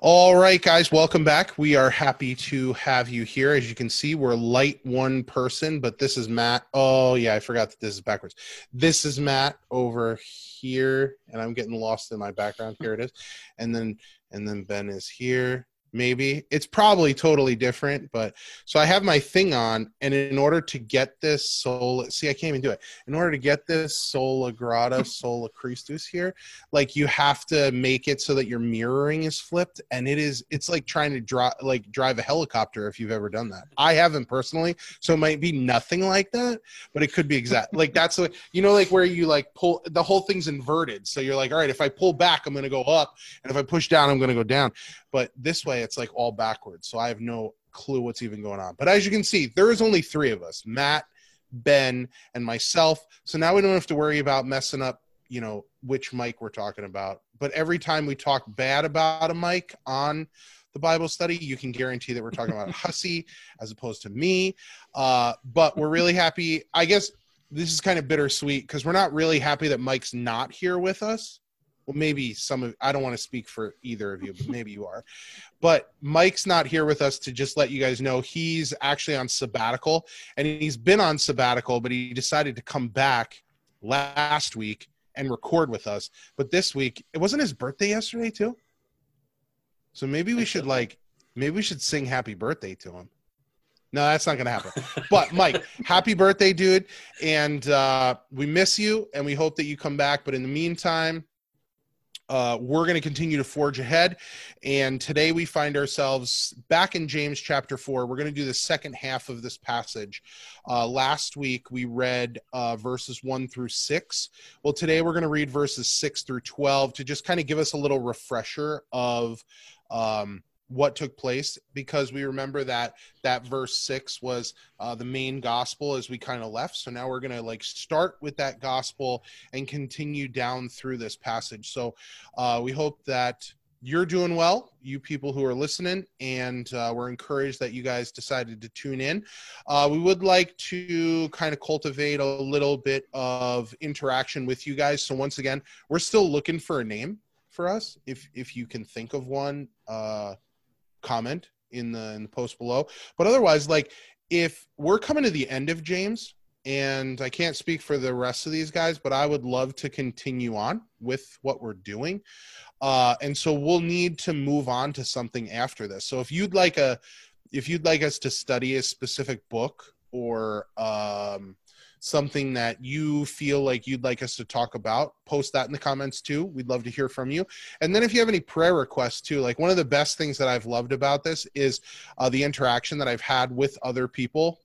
All right, guys, welcome back. We are happy to have you here. As you can see, we're light one person, but this is Matt. Oh, yeah, I forgot that this is backwards. This is Matt over here, and I'm getting lost in my background. Here it is. And then and then Ben is here maybe. It's probably totally different but so i have my thing on and in order to get this soul see i can't even do it. In order to get this sola gratia sola christus here like you have to make it so that your mirroring is flipped and it is it's like trying to drive like drive a helicopter if you've ever done that. I haven't personally so it might be nothing like that but it could be exact like that's like you know like where you like pull the whole thing's inverted so you're like all right if i pull back i'm going to go up and if i push down i'm going to go down. But this way it's like all backwards. So I have no clue what's even going on. But as you can see, there is only three of us Matt, Ben, and myself. So now we don't have to worry about messing up, you know, which mic we're talking about. But every time we talk bad about a mic on the Bible study, you can guarantee that we're talking about Hussy as opposed to me. Uh, but we're really happy. I guess this is kind of bittersweet because we're not really happy that Mike's not here with us well maybe some of i don't want to speak for either of you but maybe you are but mike's not here with us to just let you guys know he's actually on sabbatical and he's been on sabbatical but he decided to come back last week and record with us but this week it wasn't his birthday yesterday too so maybe we should like maybe we should sing happy birthday to him no, that's not going to happen. But Mike, happy birthday, dude. And uh, we miss you and we hope that you come back. But in the meantime, uh, we're going to continue to forge ahead. And today we find ourselves back in James chapter 4. We're going to do the second half of this passage. Uh, last week we read uh, verses 1 through 6. Well, today we're going to read verses 6 through 12 to just kind of give us a little refresher of. Um, what took place because we remember that that verse six was uh, the main gospel as we kind of left. So now we're going to like start with that gospel and continue down through this passage. So uh, we hope that you're doing well you people who are listening and uh, we're encouraged that you guys decided to tune in. Uh, we would like to kind of cultivate a little bit of interaction with you guys. So once again we're still looking for a name for us if if you can think of one. Uh comment in the in the post below. But otherwise, like if we're coming to the end of James, and I can't speak for the rest of these guys, but I would love to continue on with what we're doing. Uh, and so we'll need to move on to something after this. So if you'd like a, if you'd like us to study a specific book or um, something that you feel like you'd like us to talk about, post that in the comments too. We'd love to hear from you. And then if you have any prayer requests too, like one of the best things that I've loved about this is uh, the interaction that I've had with other people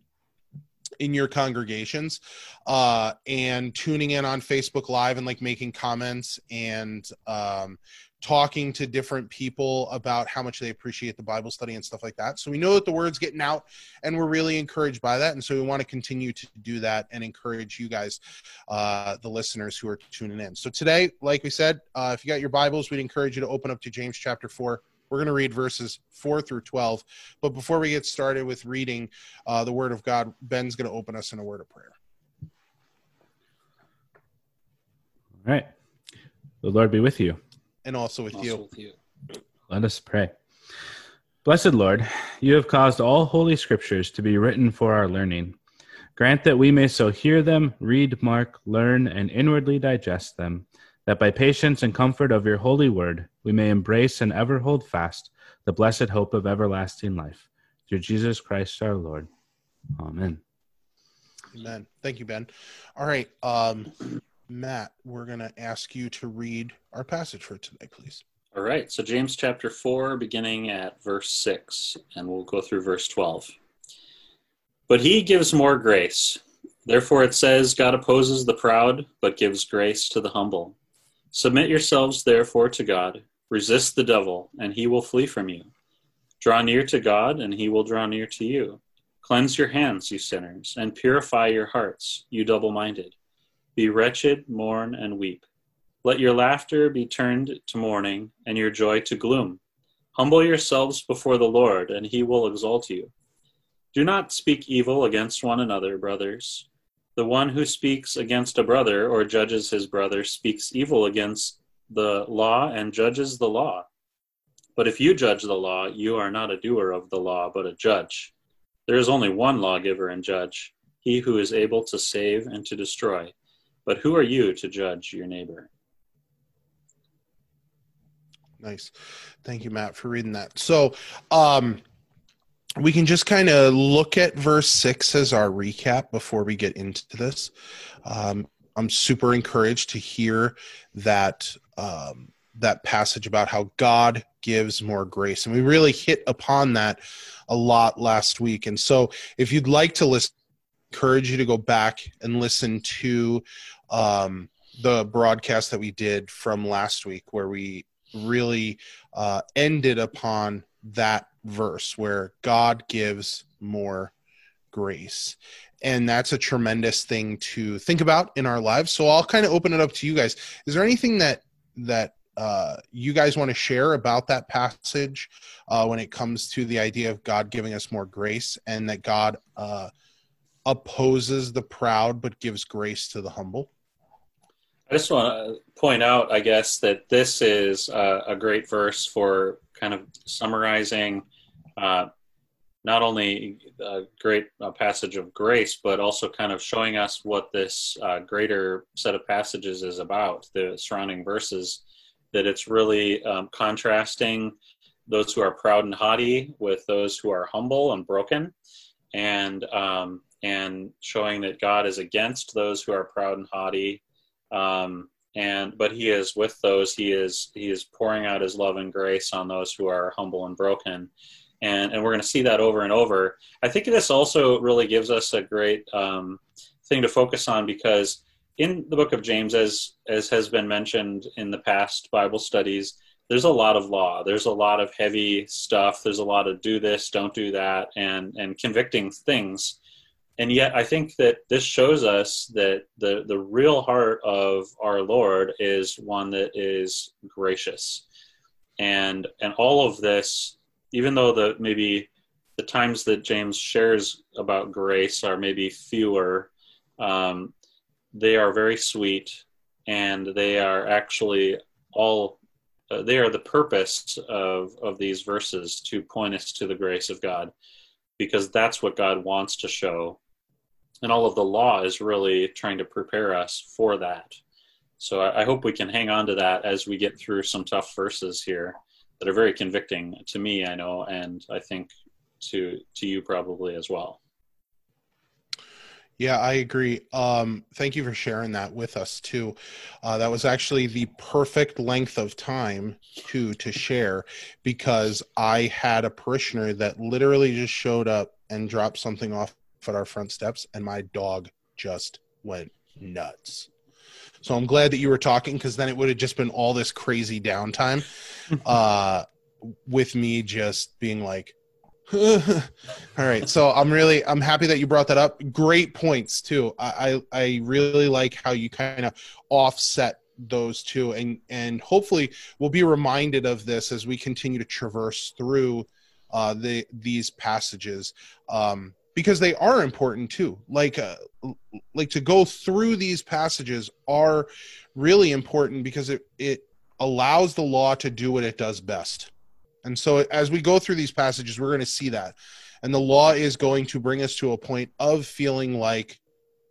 in your congregations uh, and tuning in on Facebook Live and like making comments and um, talking to different people about how much they appreciate the Bible study and stuff like that. So we know that the word's getting out and we're really encouraged by that. And so we want to continue to do that and encourage you guys, uh, the listeners who are tuning in. So today, like we said, uh, if you got your Bibles, we'd encourage you to open up to James chapter 4. We're going to read verses 4 through 12. But before we get started with reading uh, the Word of God, Ben's going to open us in a word of prayer. All right. The Lord be with you and also with, also you. with you. Let us pray. Blessed Lord, you have caused all holy scriptures to be written for our learning. Grant that we may so hear them, read, mark, learn, and inwardly digest them, that by patience and comfort of your holy word we may embrace and ever hold fast the blessed hope of everlasting life. Through Jesus Christ our Lord. Amen. Amen. Thank you, Ben. All right. Um, Matt, we're going to ask you to read our passage for today, please. All right. So, James chapter 4, beginning at verse 6, and we'll go through verse 12. But he gives more grace. Therefore, it says, God opposes the proud, but gives grace to the humble. Submit yourselves, therefore, to God. Resist the devil, and he will flee from you. Draw near to God, and he will draw near to you. Cleanse your hands, you sinners, and purify your hearts, you double minded. Be wretched, mourn, and weep. Let your laughter be turned to mourning, and your joy to gloom. Humble yourselves before the Lord, and he will exalt you. Do not speak evil against one another, brothers. The one who speaks against a brother or judges his brother speaks evil against the law and judges the law. But if you judge the law, you are not a doer of the law, but a judge. There is only one lawgiver and judge, he who is able to save and to destroy. But who are you to judge your neighbor? Nice. Thank you, Matt, for reading that. So, um, we can just kind of look at verse six as our recap before we get into this. Um, I'm super encouraged to hear that um, that passage about how God gives more grace. And we really hit upon that a lot last week. And so if you'd like to listen, encourage you to go back and listen to um, the broadcast that we did from last week where we really uh, ended upon that verse where God gives more grace. And that's a tremendous thing to think about in our lives. So I'll kind of open it up to you guys. Is there anything that that uh, you guys want to share about that passage uh, when it comes to the idea of God giving us more grace and that God uh, opposes the proud but gives grace to the humble? I just want to point out, I guess, that this is a, a great verse for kind of summarizing uh, not only a great uh, passage of grace, but also kind of showing us what this uh, greater set of passages is about, the surrounding verses that it's really um, contrasting those who are proud and haughty with those who are humble and broken, and um, and showing that God is against those who are proud and haughty, um, and but He is with those. He is He is pouring out His love and grace on those who are humble and broken, and and we're going to see that over and over. I think this also really gives us a great um, thing to focus on because in the book of James, as as has been mentioned in the past Bible studies, there's a lot of law. There's a lot of heavy stuff. There's a lot of do this, don't do that, and and convicting things. And yet, I think that this shows us that the the real heart of our Lord is one that is gracious, and and all of this, even though the maybe the times that James shares about grace are maybe fewer. Um, they are very sweet and they are actually all uh, they are the purpose of of these verses to point us to the grace of God because that's what God wants to show and all of the law is really trying to prepare us for that so I, I hope we can hang on to that as we get through some tough verses here that are very convicting to me I know and I think to to you probably as well yeah, I agree. Um, thank you for sharing that with us too. Uh, that was actually the perfect length of time to to share because I had a parishioner that literally just showed up and dropped something off at our front steps, and my dog just went nuts. So I'm glad that you were talking because then it would have just been all this crazy downtime, uh, with me just being like, all right so i'm really i'm happy that you brought that up. Great points too. I i, I really like how you kind of offset those two and and hopefully we'll be reminded of this as we continue to traverse through uh the these passages. Um because they are important too like uh, like to go through these passages are really important because it it allows the law to do what it does best and so as we go through these passages, we're going to see that. And the law is going to bring us to a point of feeling like,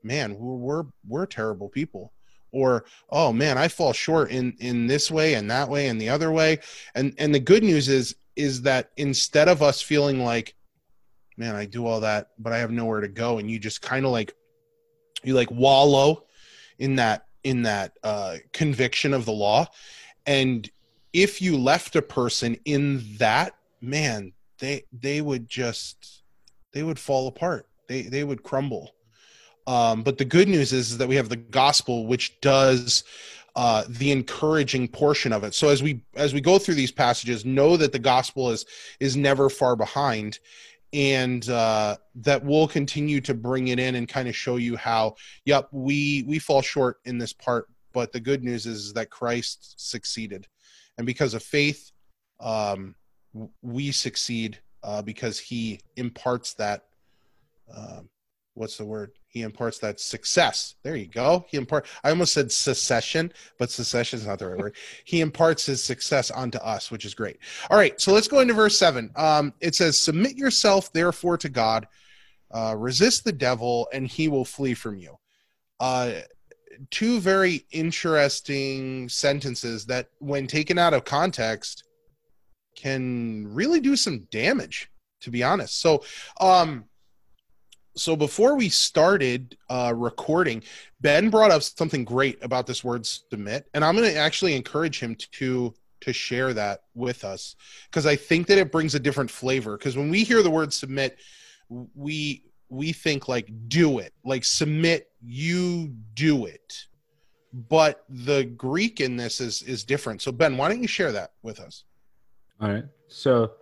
man, we're we're, we're terrible people. Or, oh man, I fall short in in this way and that way and the other way. And and the good news is is that instead of us feeling like, man, I do all that, but I have nowhere to go, and you just kind of like you like wallow in that in that uh, conviction of the law, and if you left a person in that man they they would just they would fall apart. They they would crumble. Um, but the good news is, is that we have the gospel which does uh, the encouraging portion of it. So as we as we go through these passages know that the gospel is is never far behind and uh, that we'll continue to bring it in and kind of show you how yep we we fall short in this part but the good news is, that christ succeeded. And because of faith, um, we succeed uh, because He imparts that uh, what's the word? He imparts that success. There you go. He impart. I almost said secession, but secession is not the right word. He imparts his success onto us, which is great. All right, so let's go into verse seven. Um, it says, "Submit yourself, therefore, to God. Uh, resist the devil, and he will flee from you." Uh, two very interesting sentences that, when taken out of context, can really do some damage. To be honest, so um, so before we started uh, recording, Ben brought up something great about this word submit, and I'm going to actually encourage him to to share that with us because I think that it brings a different flavor. Because when we hear the word submit, we we think like do it, like submit, you do it. But the Greek in this is is different. So Ben, why don't you share that with us? All right. So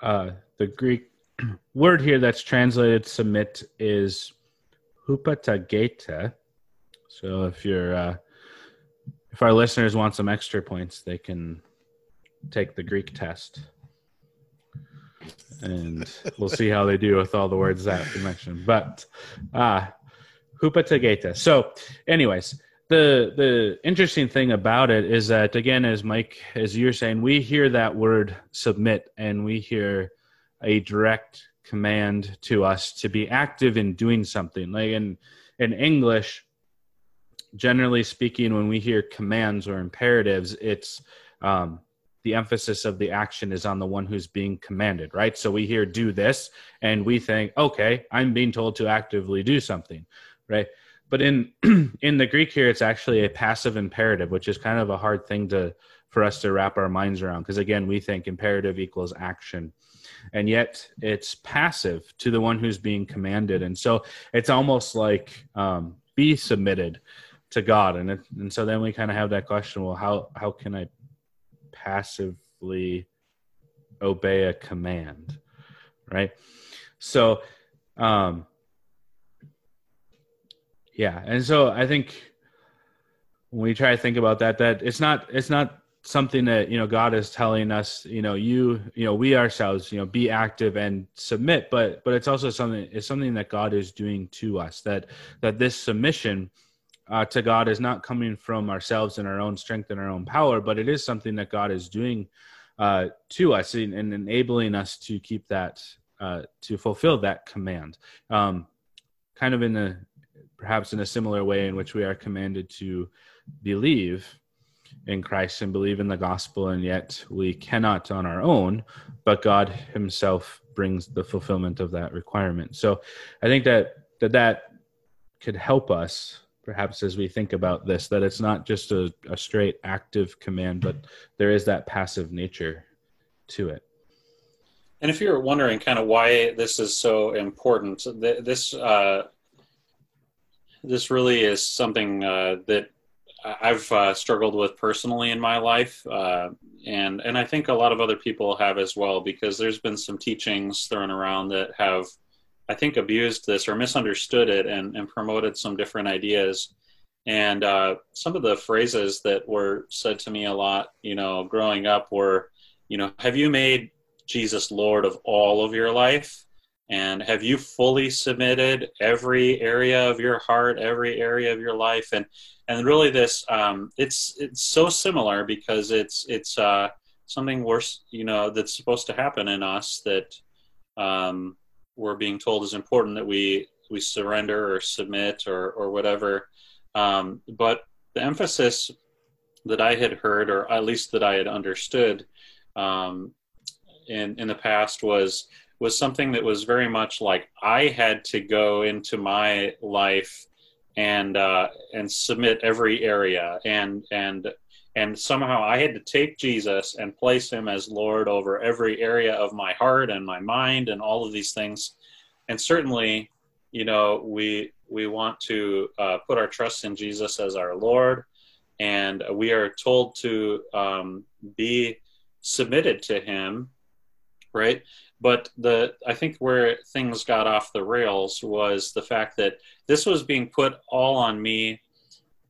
uh, the Greek word here that's translated submit is hupatageta. So if you're uh, if our listeners want some extra points, they can take the Greek test. And we'll see how they do with all the words that we mentioned. But uh hupatageta. So anyways, the the interesting thing about it is that again, as Mike, as you're saying, we hear that word submit and we hear a direct command to us to be active in doing something. Like in in English, generally speaking, when we hear commands or imperatives, it's um, the emphasis of the action is on the one who's being commanded, right? So we hear do this, and we think, okay, I'm being told to actively do something, right? But in in the Greek here, it's actually a passive imperative, which is kind of a hard thing to for us to wrap our minds around because again, we think imperative equals action and yet it's passive to the one who's being commanded. And so it's almost like um, be submitted to god. And it, and so then we kind of have that question well how how can i passively obey a command right? So um yeah. And so i think when we try to think about that that it's not it's not something that you know god is telling us you know you you know we ourselves you know be active and submit. But but it's also something it's something that god is doing to us that that this submission uh, to god is not coming from ourselves and our own strength and our own power but it is something that god is doing uh, to us and, and, enabling us to keep that uh, to fulfill that command. Um, kind of in a perhaps in a similar way in which we are commanded to believe in Christ and believe in the gospel, and yet we cannot on our own, but God Himself brings the fulfillment of that requirement. So I think that that, that could help us perhaps as we think about this that it's not just a, a straight active command but there is that passive nature to it and if you're wondering kind of why this is so important this uh, this really is something uh, that I've uh, struggled with personally in my life, uh, and and I think a lot of other people have as well because there's been some teachings thrown around that have, I think, abused this or misunderstood it and, and promoted some different ideas. And uh, some of the phrases that were said to me a lot, you know, growing up were, you know, have you made Jesus Lord of all of your life? And have you fully submitted every area of your heart, every area of your life? And and really this um, it's it's so similar because it's it's uh, something worse you know that's supposed to happen in us that um, we're being told is important that we we surrender or submit or or whatever um, but the emphasis that I had heard or at least that I had understood um, in in the past was was something that was very much like I had to go into my life and uh, and submit every area and and and somehow I had to take Jesus and place him as Lord over every area of my heart and my mind and all of these things. And certainly, you know, we we want to uh, put our trust in Jesus as our Lord, and we are told to um, be submitted to Him, right? But the I think where things got off the rails was the fact that this was being put all on me,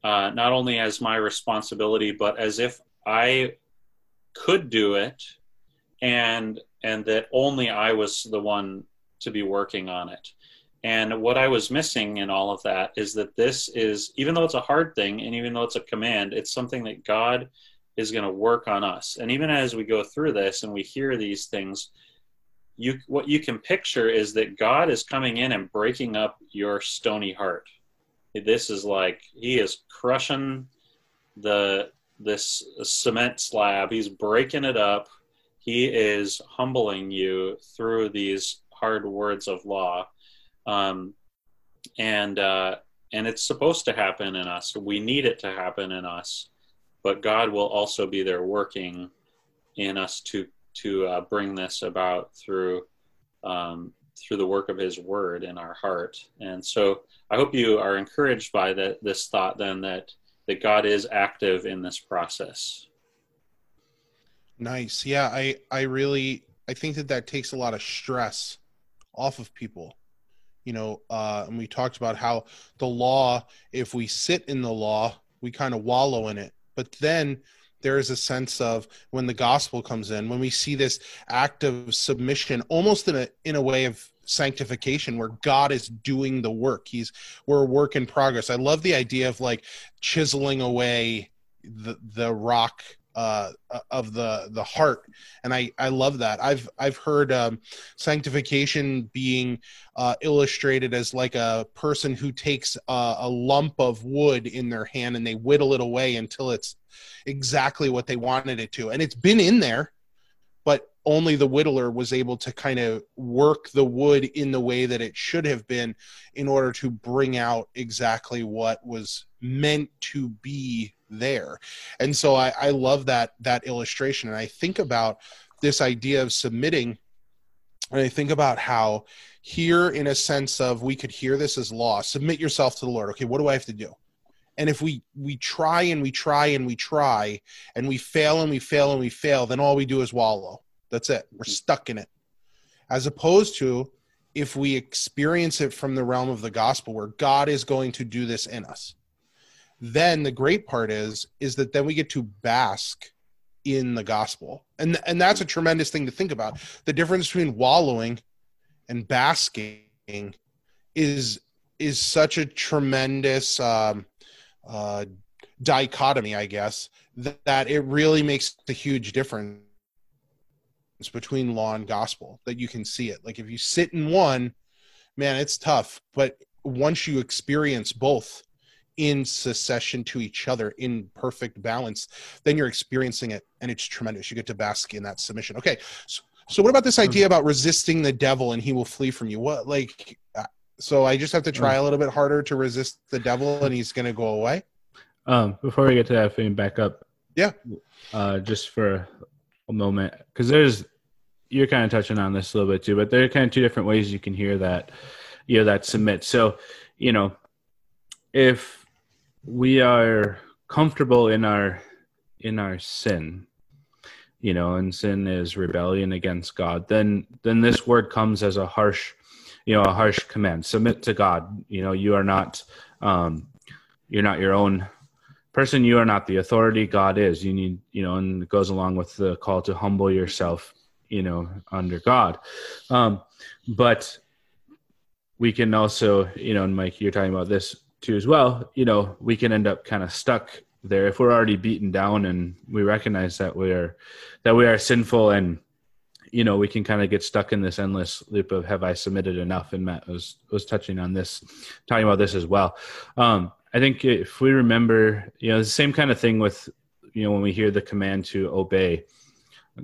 uh, not only as my responsibility, but as if I could do it, and and that only I was the one to be working on it. And what I was missing in all of that is that this is, even though it's a hard thing and even though it's a command, it's something that God is going to work on us. And even as we go through this and we hear these things, you what you can picture is that God is coming in and breaking up your stony heart. This is like he is crushing the this cement slab. He's breaking it up. He is humbling you through these hard words of law, um, and uh, and it's supposed to happen in us. We need it to happen in us, but God will also be there working in us to to uh, bring this about through um, through the work of His Word in our heart. And so, I hope you are encouraged by that this thought then that that God is active in this process. Nice. Yeah, I I really I think that that takes a lot of stress off of people. You know, uh, and we talked about how the law, if we sit in the law, we kind of wallow in it. But then there is a sense of when the gospel comes in, when we see this act of submission, almost in a in a way of sanctification where God is doing the work. He's we're a work in progress. I love the idea of like chiseling away the the rock uh, of the the heart, and I I love that. I've I've heard um, sanctification being uh, illustrated as like a person who takes a, a lump of wood in their hand and they whittle it away until it's exactly what they wanted it to, and it's been in there, but only the whittler was able to kind of work the wood in the way that it should have been in order to bring out exactly what was meant to be there. And so I, I love that that illustration. And i think about this idea of submitting and i think about how here in a sense of we could hear this as law submit yourself to the lord. Okay what do i have to do? And if we we try and we try and we try and we fail and we fail and we fail then all we do is wallow. That's it. We're stuck in it. As opposed to if we experience it from the realm of the gospel where god is going to do this in us then the great part is is that then we get to bask in the gospel. And and that's a tremendous thing to think about. The difference between wallowing and basking is is such a tremendous um, uh, dichotomy i guess that, that it really makes a huge difference between law and gospel that you can see it. Like if you sit in one man it's tough. But once you experience both in succession to each other in perfect balance, then you're experiencing it and it's tremendous. You get to bask in that submission. Okay. So, so what about this idea about resisting the devil and he will flee from you? What, like, uh, so I just have to try a little bit harder to resist the devil and he's going to go away? Um, before we get to that, thing, back up. Yeah. Uh, just for a moment, because there's, you're kind of touching on this a little bit too, but there are kind of two different ways you can hear that, you know, that submit. So, you know, if we are comfortable in our in our sin you know and sin is rebellion against god then then this word comes as a harsh you know a harsh command. Submit to god. You know you are not um you're not your own person. You are not the authority god is. You need you know and it goes along with the call to humble yourself you know under god. Um but we can also you know and mike you're talking about this too as well, you know, we can end up kind of stuck there. If we're already beaten down and we recognize that we are that we are sinful and you know we can kind of get stuck in this endless loop of have i submitted enough? And matt was was touching on this talking about this as well. Um i think if we remember you know the same kind of thing with you know when we hear the command to obey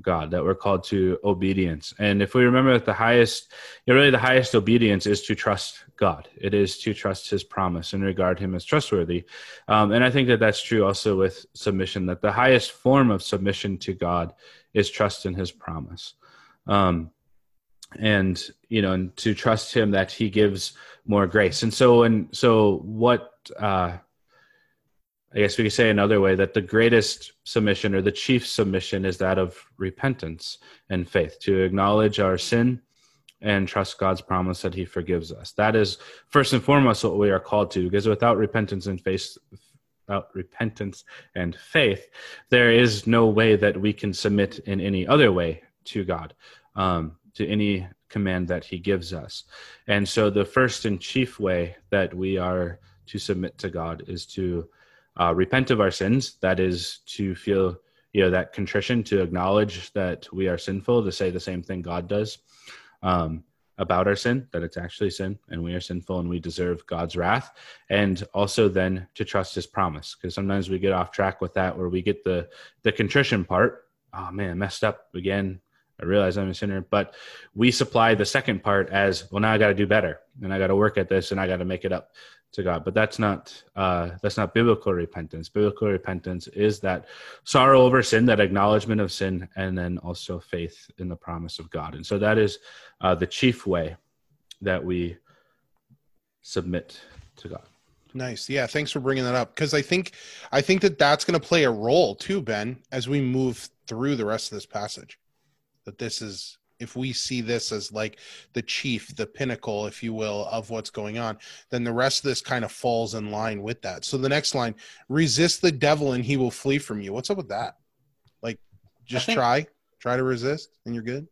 God, that we're called to obedience. And if we remember that the highest, you know, really the highest obedience is to trust God. It is to trust His promise and regard Him as trustworthy. Um, and I think that that's true also with submission. That the highest form of submission to God is trust in His promise, um, and you know, and to trust Him that He gives more grace. And so, and so, what uh, I guess we could say another way that the greatest submission or the chief submission is that of repentance and faith to acknowledge our sin and trust God's promise that He forgives us. That is first and foremost what we are called to, because without repentance and faith, without repentance and faith, there is no way that we can submit in any other way to God, um, to any command that he gives us. And so the first and chief way that we are to submit to God is to uh, repent of our sins. That is to feel, you know, that contrition, to acknowledge that we are sinful, to say the same thing God does um, about our sin, that it's actually sin and we are sinful and we deserve God's wrath. And also then to trust his promise, because sometimes we get off track with that where we get the, the contrition part. Oh man, messed up again. I realize I'm a sinner, but we supply the second part as well. Now I got to do better, and I got to work at this, and I got to make it up to God. But that's not uh, that's not biblical repentance. Biblical repentance is that sorrow over sin, that acknowledgement of sin, and then also faith in the promise of God. And so that is uh, the chief way that we submit to God. Nice. Yeah, thanks for bringing that up because I think I think that that's going to play a role too, Ben, as we move through the rest of this passage. That this is if we see this as like the chief, the pinnacle, if you will, of what's going on, then the rest of this kind of falls in line with that. So the next line, resist the devil and he will flee from you. What's up with that? Like, just think, try, try to resist, and you're good.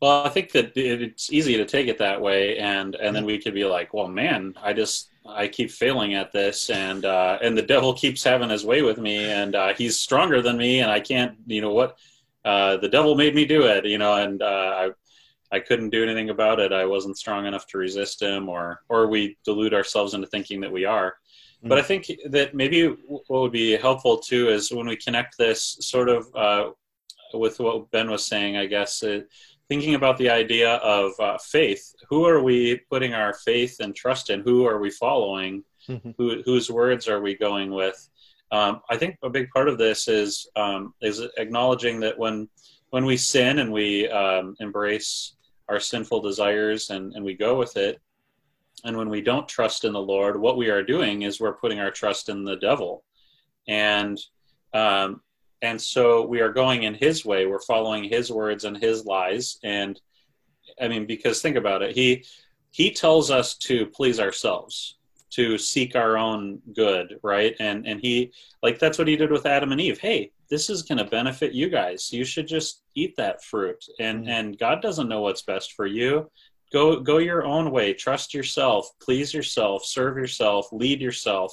Well, I think that it's easy to take it that way, and and then we could be like, well, man, I just I keep failing at this, and uh, and the devil keeps having his way with me, and uh, he's stronger than me, and I can't, you know what uh, the devil made me do it, you know, and uh, I I couldn't do anything about it. I wasn't strong enough to resist him, or or we delude ourselves into thinking that we are. Mm-hmm. But I think that maybe what would be helpful too is when we connect this sort of uh, with what Ben was saying. I guess uh, thinking about the idea of uh, faith. Who are we putting our faith and trust in? Who are we following? Mm-hmm. Who, whose words are we going with? Um, I think a big part of this is um, is acknowledging that when when we sin and we um, embrace our sinful desires and, and we go with it, and when we don't trust in the Lord, what we are doing is we're putting our trust in the devil, and um, and so we are going in His way. We're following His words and His lies, and I mean because think about it, He He tells us to please ourselves to seek our own good right? And and he like that's what he did with adam and eve. Hey this is going to benefit you guys. You should just eat that fruit. And mm-hmm. and god doesn't know what's best for you. Go go your own way. Trust yourself. Please yourself. Serve yourself. Lead yourself.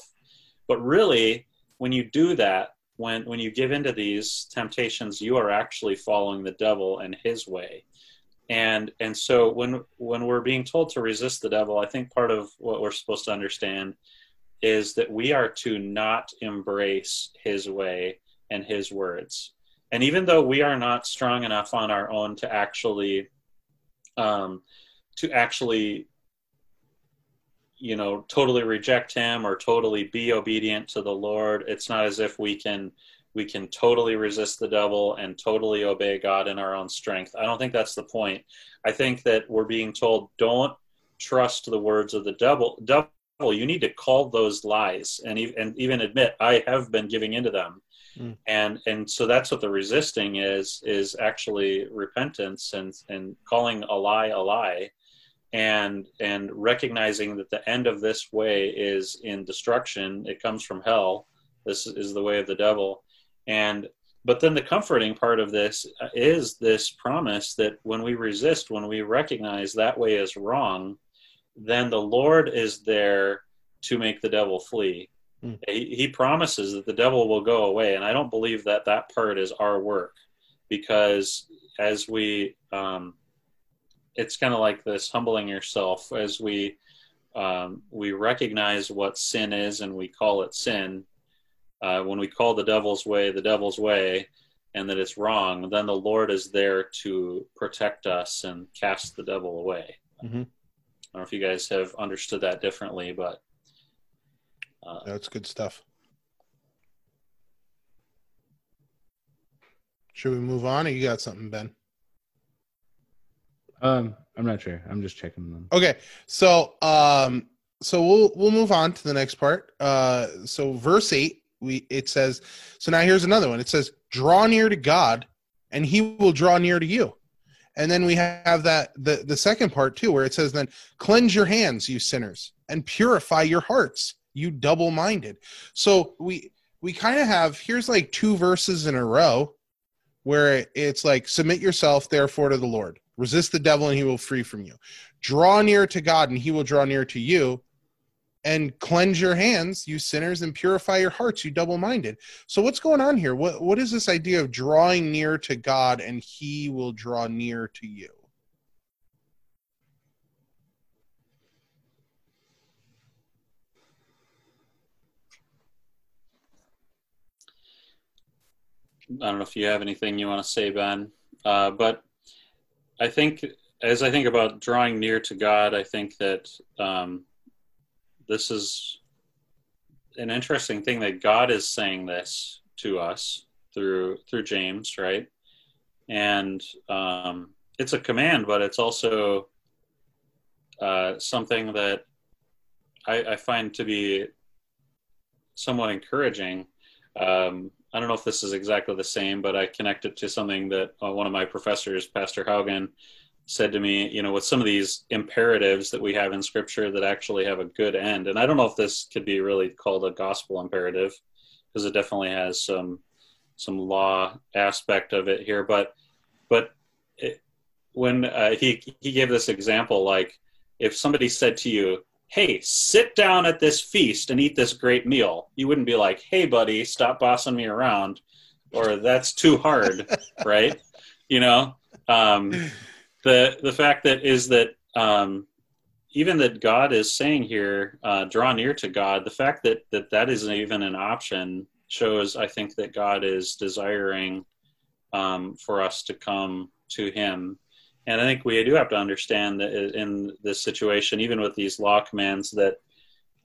But really when you do that when when you give into these temptations you are actually following the devil and his way and and so when when we're being told to resist the devil i think part of what we're supposed to understand is that we are to not embrace his way and his words. And even though we are not strong enough on our own to actually um, to actually you know totally reject him or totally be obedient to the lord it's not as if we can we can totally resist the devil and totally obey God in our own strength. I don't think that's the point. I think that we're being told don't trust the words of the devil. Devil, you need to call those lies and even, and even admit I have been giving into them. Mm. And and so that's what the resisting is is actually repentance and and calling a lie a lie and and recognizing that the end of this way is in destruction it comes from hell this is the way of the devil and but then the comforting part of this is this promise that when we resist, when we recognize that way is wrong, then the Lord is there to make the devil flee. Mm. He, he, promises that the devil will go away. And I don't believe that that part is our work because as we, um, it's kind of like this humbling yourself as we, um, we recognize what sin is and we call it sin uh, when we call the devil's way the devil's way and that it's wrong, then the Lord is there to protect us and cast the devil away. Mm-hmm. I don't know if you guys have understood that differently, but uh, that's good stuff. Should we move on, or you got something, Ben? Um, I'm not sure. I'm just checking them. Okay, so um, so we'll we'll move on to the next part. Uh, so verse eight we it says so now here's another one it says draw near to god and he will draw near to you and then we have that the the second part too where it says then cleanse your hands you sinners and purify your hearts you double minded so we we kind of have here's like two verses in a row where it's like submit yourself therefore to the lord Resist the devil and he will flee from you. Draw near to God and he will draw near to you. And cleanse your hands, you sinners, and purify your hearts, you double minded. So, what's going on here? What, what is this idea of drawing near to God and he will draw near to you? I don't know if you have anything you want to say, Ben, uh, but I think as I think about drawing near to God, I think that um, this is an interesting thing that God is saying this to us through through James, right? And um, it's a command, but it's also uh, something that I, I, find to be somewhat encouraging. Um, I don't know if this is exactly the same, but I connect it to something that uh, one of my professors, Pastor Haugen, said to me, you know, with some of these imperatives that we have in scripture that actually have a good end. And I don't know if this could be really called a gospel imperative because it definitely has some some law aspect of it here, but but it, when uh, he he gave this example like if somebody said to you, hey, sit down at this feast and eat this great meal. You wouldn't be like, hey, buddy, stop bossing me around, or that's too hard, right? You know, um, the the fact that is that um, even that God is saying here, uh, draw near to God. The fact that that that isn't even an option shows, I think, that God is desiring um, for us to come to Him and I think we do have to understand that in this situation, even with these law commands, that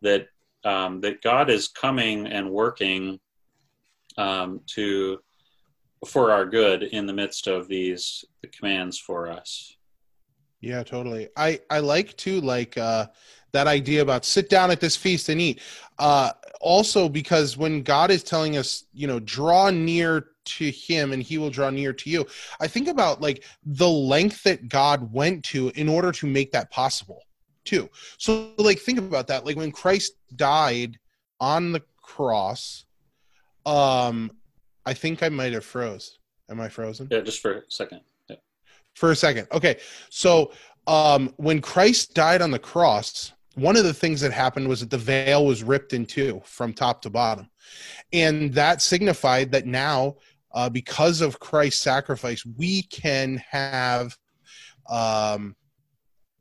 that um, that God is coming and working um, to for our good in the midst of these the commands for us. Yeah, totally. I I like to like uh, that idea about sit down at this feast and eat. Uh, also, because when God is telling us, you know, draw near to him and he will draw near to you. I think about like the length that God went to in order to make that possible too. So like think about that. Like when Christ died on the cross, um I think I might have froze. Am I frozen? Yeah, just for a second. Yeah. For a second. Okay. So um when Christ died on the cross, one of the things that happened was that the veil was ripped in two from top to bottom. And that signified that now uh, because of Christ's sacrifice, we can have um,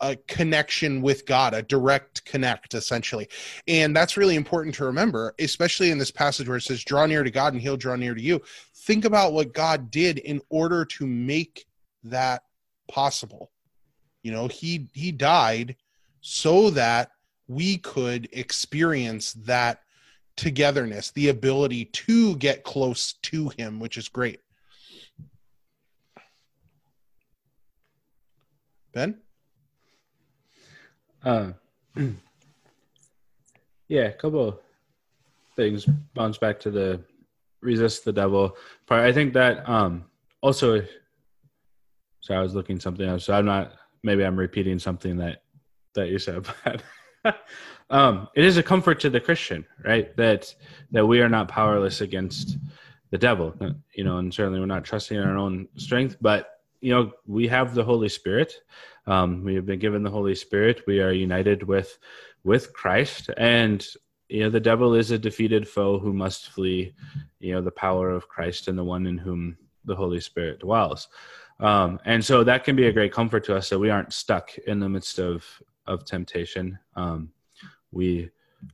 a connection with God, a direct connect, essentially. And that's really important to remember, especially in this passage where it says, Draw near to God and he'll draw near to you. Think about what God did in order to make that possible. You know, he he died so that we could experience that togetherness, the ability to get close to him, which is great. Ben? Uh, yeah, a couple things bounce back to the resist the devil part. I think that um also so I was looking something else. So I'm not maybe I'm repeating something that that you said, but um, it is a comfort to the Christian, right? That that we are not powerless against the devil, you know, and certainly we're not trusting in our own strength, but you know, we have the Holy Spirit. Um, we have been given the Holy Spirit. We are united with with Christ, and you know, the devil is a defeated foe who must flee. You know, the power of Christ and the one in whom the Holy Spirit dwells. Um, and so that can be a great comfort to us that we aren't stuck in the midst of of temptation. Um, we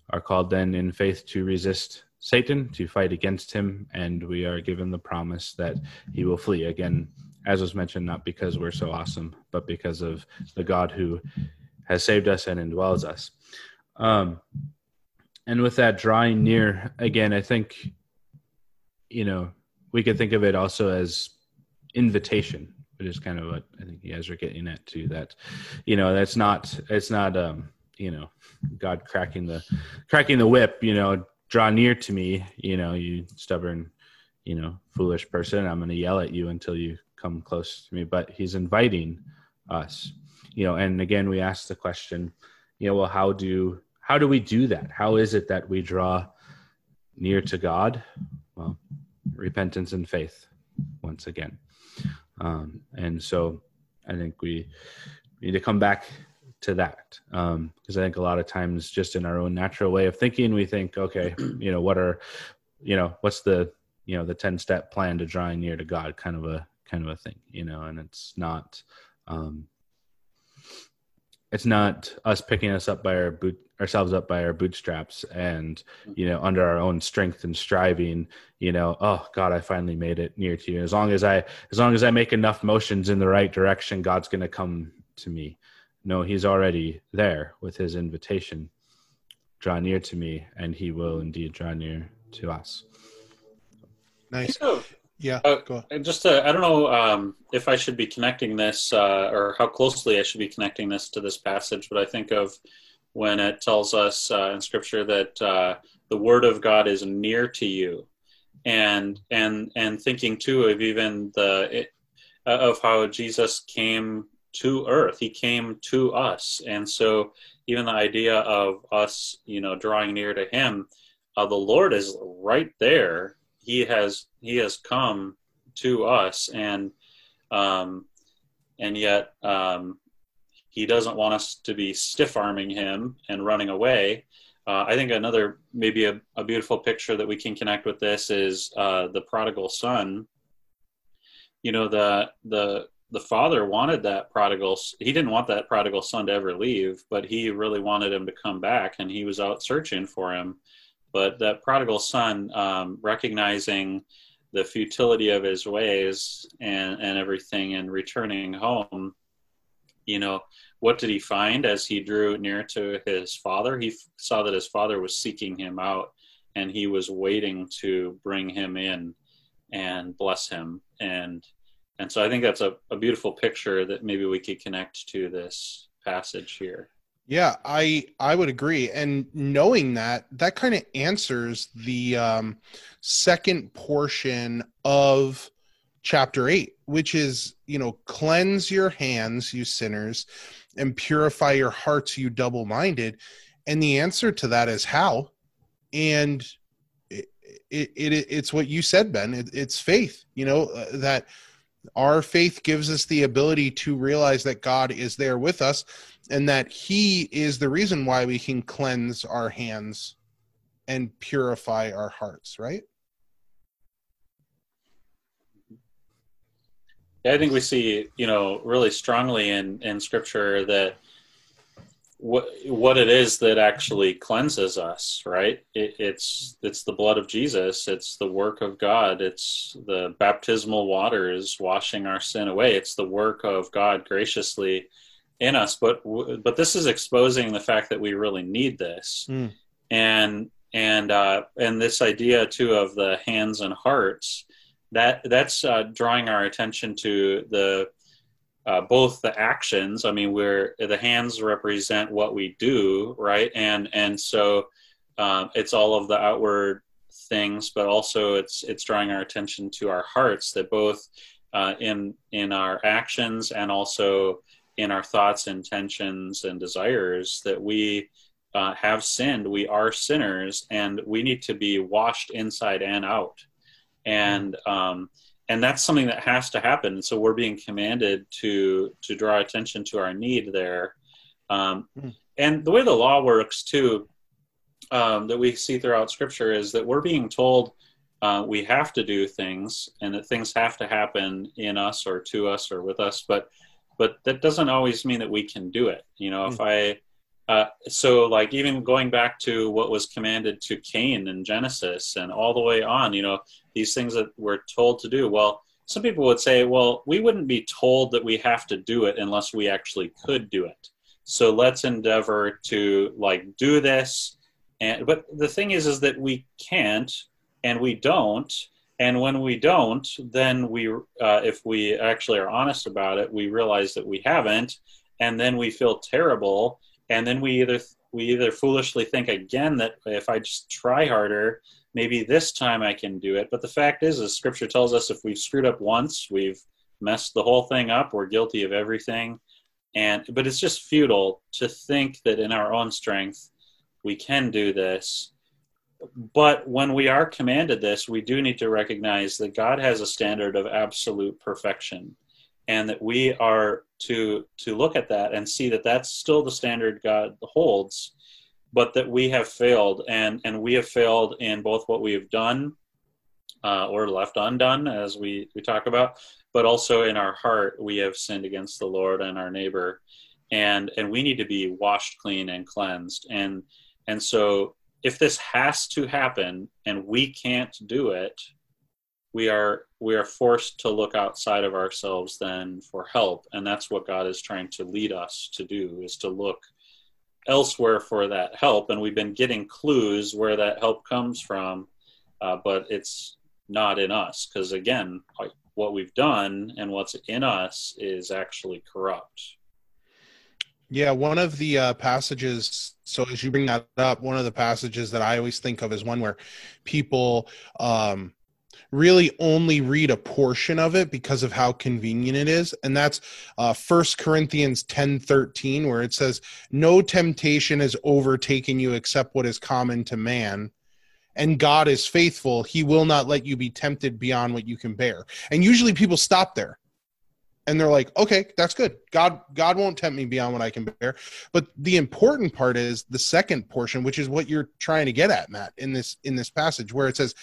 are called then in faith to resist Satan, to fight against him, and we are given the promise that he will flee. Again, as was mentioned, not because we're so awesome, but because of the God who has saved us and indwells us. Um, and with that drawing near, again, I think, you know, we could think of it also as invitation, which is kind of what I think you guys are getting at too. That, you know, that's not, it's not, um, you know god cracking the cracking the whip you know draw near to me you know you stubborn you know foolish person i'm going to yell at you until you come close to me but he's inviting us you know and again we ask the question you know well how do how do we do that? How is it that we draw near to god? Well repentance and faith once again. Um, and so I think we need to come back to that because um, I think a lot of times, just in our own natural way of thinking, we think, okay, you know, what are, you know, what's the, you know, the ten step plan to drawing near to God, kind of a kind of a thing, you know, and it's not, um, it's not us picking us up by our boot ourselves up by our bootstraps and you know under our own strength and striving you know oh god i finally made it near to you. As long as i as long as i make enough motions in the right direction god's going to come to me. No he's already there with his invitation. Draw near to me and he will indeed draw near to us. Nice yeah uh, just uh, i don't know um, if i should be connecting this uh, or how closely i should be connecting this to this passage but i think of when it tells us uh, in Scripture that uh, the Word of God is near to you, and and and thinking too of even the it, uh, of how Jesus came to Earth, He came to us, and so even the idea of us, you know, drawing near to Him, uh, the Lord is right there. He has He has come to us, and um, and yet um, he doesn't want us to be stiff arming him and running away. Uh, I think another maybe a, a, beautiful picture that we can connect with this is uh, the prodigal son. You know the the the father wanted that prodigal. He didn't want that prodigal son to ever leave, but he really wanted him to come back, and he was out searching for him. But that prodigal son, um, recognizing the futility of his ways and and everything, and returning home, you know, what did he find as he drew near to his father? He saw that his father was seeking him out and he was waiting to bring him in and bless him. And and so I think that's a, a beautiful picture that maybe we could connect to this passage here. Yeah, I I would agree. And knowing that, that kind of answers the um, second portion of chapter 8 which is you know cleanse your hands you sinners and purify your hearts you double-minded and the answer to that is how and it, it, it it's what you said ben it, it's faith you know uh, that our faith gives us the ability to realize that god is there with us and that he is the reason why we can cleanse our hands and purify our hearts right I think we see, you know, really strongly in in Scripture that what what it is that actually cleanses us, right? It, it's it's the blood of Jesus. It's the work of God. It's the baptismal waters washing our sin away. It's the work of God graciously in us. But but this is exposing the fact that we really need this, mm. and and uh, and this idea too of the hands and hearts that that's uh, drawing our attention to the uh, both the actions. I mean, where the hands represent what we do, right? And and so um, it's all of the outward things, but also it's it's drawing our attention to our hearts that both uh, in in our actions and also in our thoughts, intentions, and desires that we uh, have sinned. We are sinners, and we need to be washed inside and out and um, and that's something that has to happen. So we're being commanded to to draw attention to our need there, um, mm. and the way the law works too, um, that we see throughout Scripture is that we're being told uh, we have to do things, and that things have to happen in us or to us or with us, but but that doesn't always mean that we can do it. You know, mm. if I uh, so like even going back to what was commanded to Cain in Genesis and all the way on, you know, these things that we're told to do. Well, some people would say, well, we wouldn't be told that we have to do it unless we actually could do it. So let's endeavor to like do this. And but the thing is, is that we can't and we don't. And when we don't, then we, uh, if we actually are honest about it, we realize that we haven't, and then we feel terrible and then we either we either foolishly think again that if I just try harder, maybe this time I can do it. But the fact is, as Scripture tells us, if we've screwed up once, we've messed the whole thing up. We're guilty of everything, and but it's just futile to think that in our own strength we can do this. But when we are commanded this, we do need to recognize that God has a standard of absolute perfection and that we are to to look at that and see that that's still the standard God holds, but that we have failed and and we have failed in both what we have done uh, or left undone, as we we talk about, but also in our heart we have sinned against the Lord and our neighbor, and and we need to be washed clean and cleansed. And and so if this has to happen and we can't do it we are we are forced to look outside of ourselves then for help. And that's what god is trying to lead us to do is to look elsewhere for that help. And we've been getting clues where that help comes from uh, but it's not in us. Because again what we've done and what's in us is actually corrupt yeah one of the uh, passages so as you bring that up one of the passages that i always think of is one where people um, really only read a portion of it because of how convenient it is and that's uh, first corinthians 10 13 where it says no temptation has overtaken you except what is common to man and god is faithful. He will not let you be tempted beyond what you can bear. And usually people stop there and they're like okay that's good god god won't tempt me beyond what i can bear but the important part is the second portion which is what you're trying to get at matt in this in this passage where it says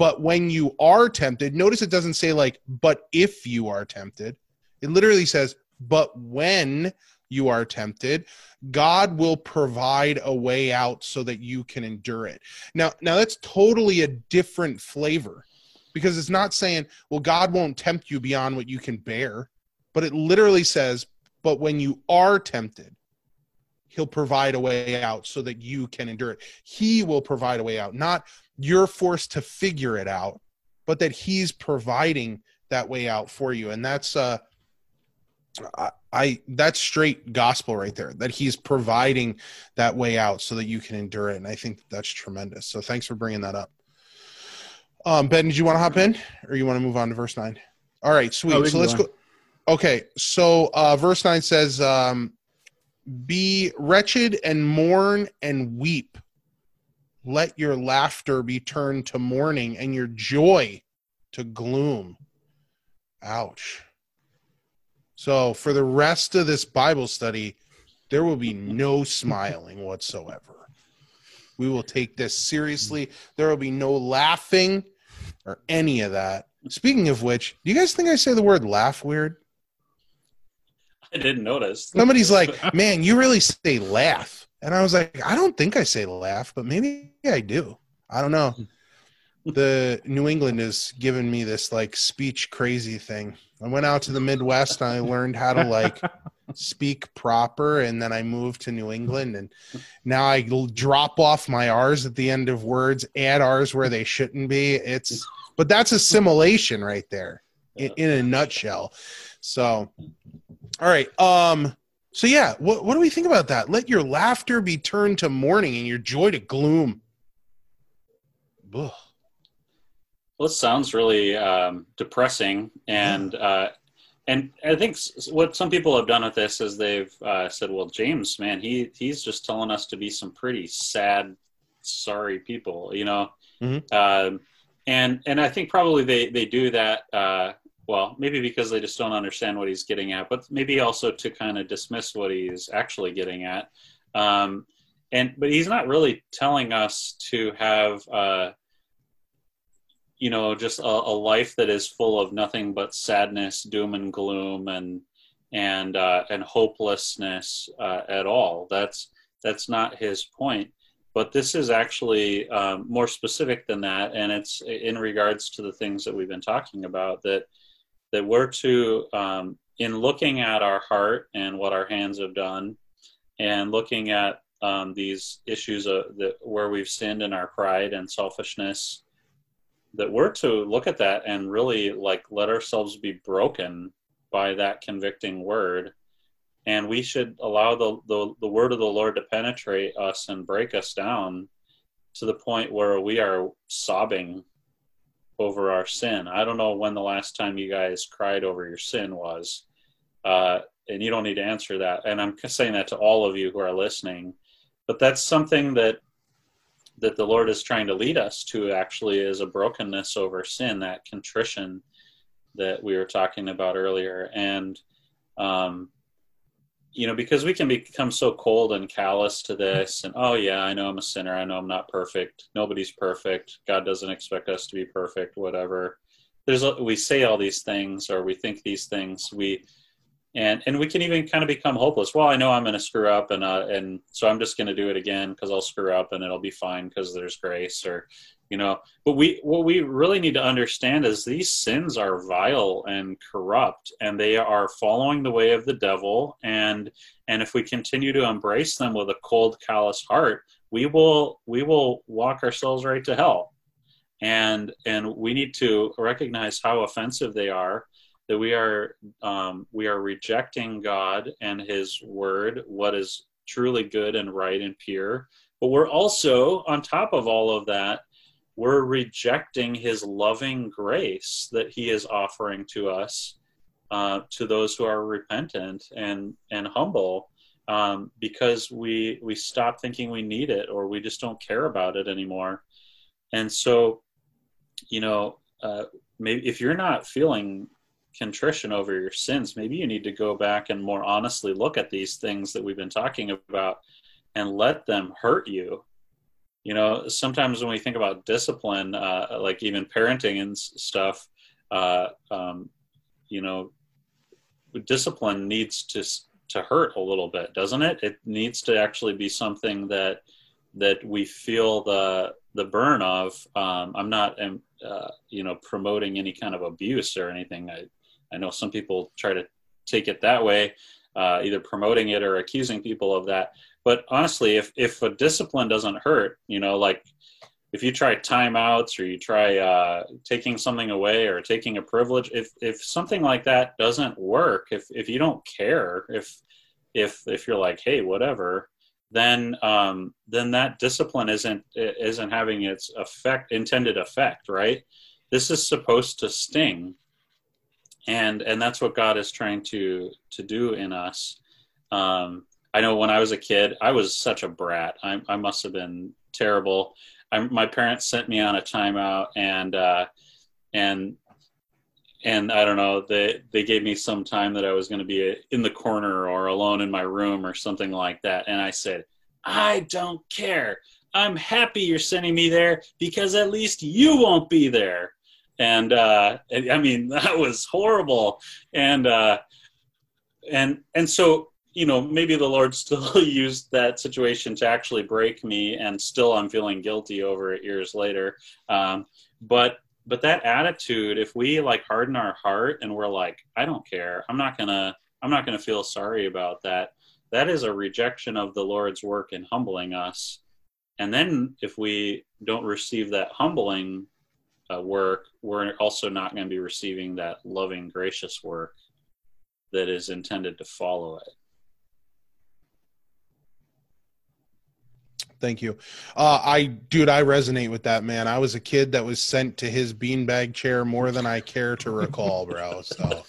but when you are tempted, notice it doesn't say like, but if you are tempted. It literally says, but when you are tempted, God will provide a way out so that you can endure it. Now, now that's totally a different flavor because it's not saying, well, God won't tempt you beyond what you can bear, but it literally says, but when you are tempted, he'll provide a way out so that you can endure it. He will provide a way out, not you're forced to figure it out, but that he's providing that way out for you. And that's uh I, I that's straight gospel right there that he's providing that way out so that you can endure it. And i think that's tremendous. So thanks for bringing that up. Um ben did you want to hop in or you want to move on to verse 9 all right sweet. Oh, so let's go okay so uh verse 9 says um be wretched and mourn and weep let your laughter be turned to mourning and your joy to gloom. Ouch. So, for the rest of this Bible study, there will be no smiling whatsoever. We will take this seriously. There will be no laughing or any of that. Speaking of which, do you guys think I say the word laugh weird? I didn't notice. Somebody's like, man, you really say laugh. And I was like, I don't think I say laugh, but maybe I do. I don't know. The New England is giving me this like speech crazy thing. I went out to the Midwest and I learned how to like speak proper and then I moved to New England and now I drop off my R's at the end of words, add R's where they shouldn't be. It's but that's assimilation right there in, in a nutshell. So all right. Um so yeah, what what do we think about that? Let your laughter be turned to mourning and your joy to gloom. Ugh. Well, it sounds really um, depressing, and uh, and I think what some people have done with this is they've uh, said, "Well, James, man, he he's just telling us to be some pretty sad, sorry people," you know. Mm-hmm. Um, and and I think probably they they do that uh, well, maybe because they just don't understand what he's getting at, but maybe also to kind of dismiss what he's actually getting at. Um, and but he's not really telling us to have, uh, you know, just a, a, life that is full of nothing but sadness, doom and gloom, and and uh, and hopelessness uh, at all. That's that's not his point. But this is actually um, more specific than that, and it's in regards to the things that we've been talking about that that we're to, um, in looking at our heart and what our hands have done, and looking at um, these issues of the, where we've sinned in our pride and selfishness, that we're to look at that and really like let ourselves be broken by that convicting word. And we should allow the, the, the word of the lord to penetrate us and break us down to the point where we are sobbing over our sin. I don't know when the last time you guys cried over your sin was, uh, and you don't need to answer that. And I'm saying that to all of you who are listening, but that's something that that the Lord is trying to lead us to. Actually, is a brokenness over sin, that contrition that we were talking about earlier, and um, you know, because we can become so cold and callous to this, and oh yeah, I know I'm a sinner. I know I'm not perfect. Nobody's perfect. God doesn't expect us to be perfect. Whatever. There's we say all these things, or we think these things. We and and we can even kind of become hopeless. Well, I know I'm going to screw up, and uh, and so I'm just going to do it again because I'll screw up, and it'll be fine because there's grace, or you know. But we what we really need to understand is these sins are vile and corrupt, and they are following the way of the devil, and and if we continue to embrace them with a cold, callous heart, we will we will walk ourselves right to hell, and and we need to recognize how offensive they are that we are um, we are rejecting God and His Word, what is truly good and right and pure. But we're also, on top of all of that, we're rejecting His loving grace that He is offering to us, uh, to those who are repentant and and humble, um, because we we stop thinking we need it or we just don't care about it anymore. And so, you know, uh, maybe if you're not feeling contrition over your sins, maybe you need to go back and more honestly look at these things that we've been talking about and let them hurt you. You know, sometimes when we think about discipline, uh, like even parenting and stuff, uh, um, you know, discipline needs to to hurt a little bit, doesn't it? It needs to actually be something that that we feel the the burn of. Um, I'm not, um, uh, you know, promoting any kind of abuse or anything. I, I know some people try to take it that way, uh, either promoting it or accusing people of that. But honestly, if if a discipline doesn't hurt, you know, like if you try timeouts or you try uh, taking something away or taking a privilege, if if something like that doesn't work, if if you don't care, if if if you're like, hey, whatever, then um, then that discipline isn't isn't having its effect intended effect, right? This is supposed to sting and and that's what God is trying to to do in us. Um, I know when I was a kid, I was such a brat. I, I must have been terrible. I, my parents sent me on a timeout, and uh, and and I don't know. They they gave me some time that I was going to be in the corner or alone in my room or something like that. And I said, I don't care. I'm happy you're sending me there because at least you won't be there and uh, I mean that was horrible, and uh, and and so you know maybe the Lord still used that situation to actually break me, and still I'm feeling guilty over it years later. Um, but but that attitude, if we like harden our heart and we're like, I don't care, I'm not gonna I'm not gonna feel sorry about that. That is a rejection of the Lord's work in humbling us. And then if we don't receive that humbling uh, work, we're also not going to be receiving that loving, gracious work that is intended to follow it. Thank you. Uh, I, dude, I resonate with that, man. I was a kid that was sent to his beanbag chair more than I care to recall, bro. So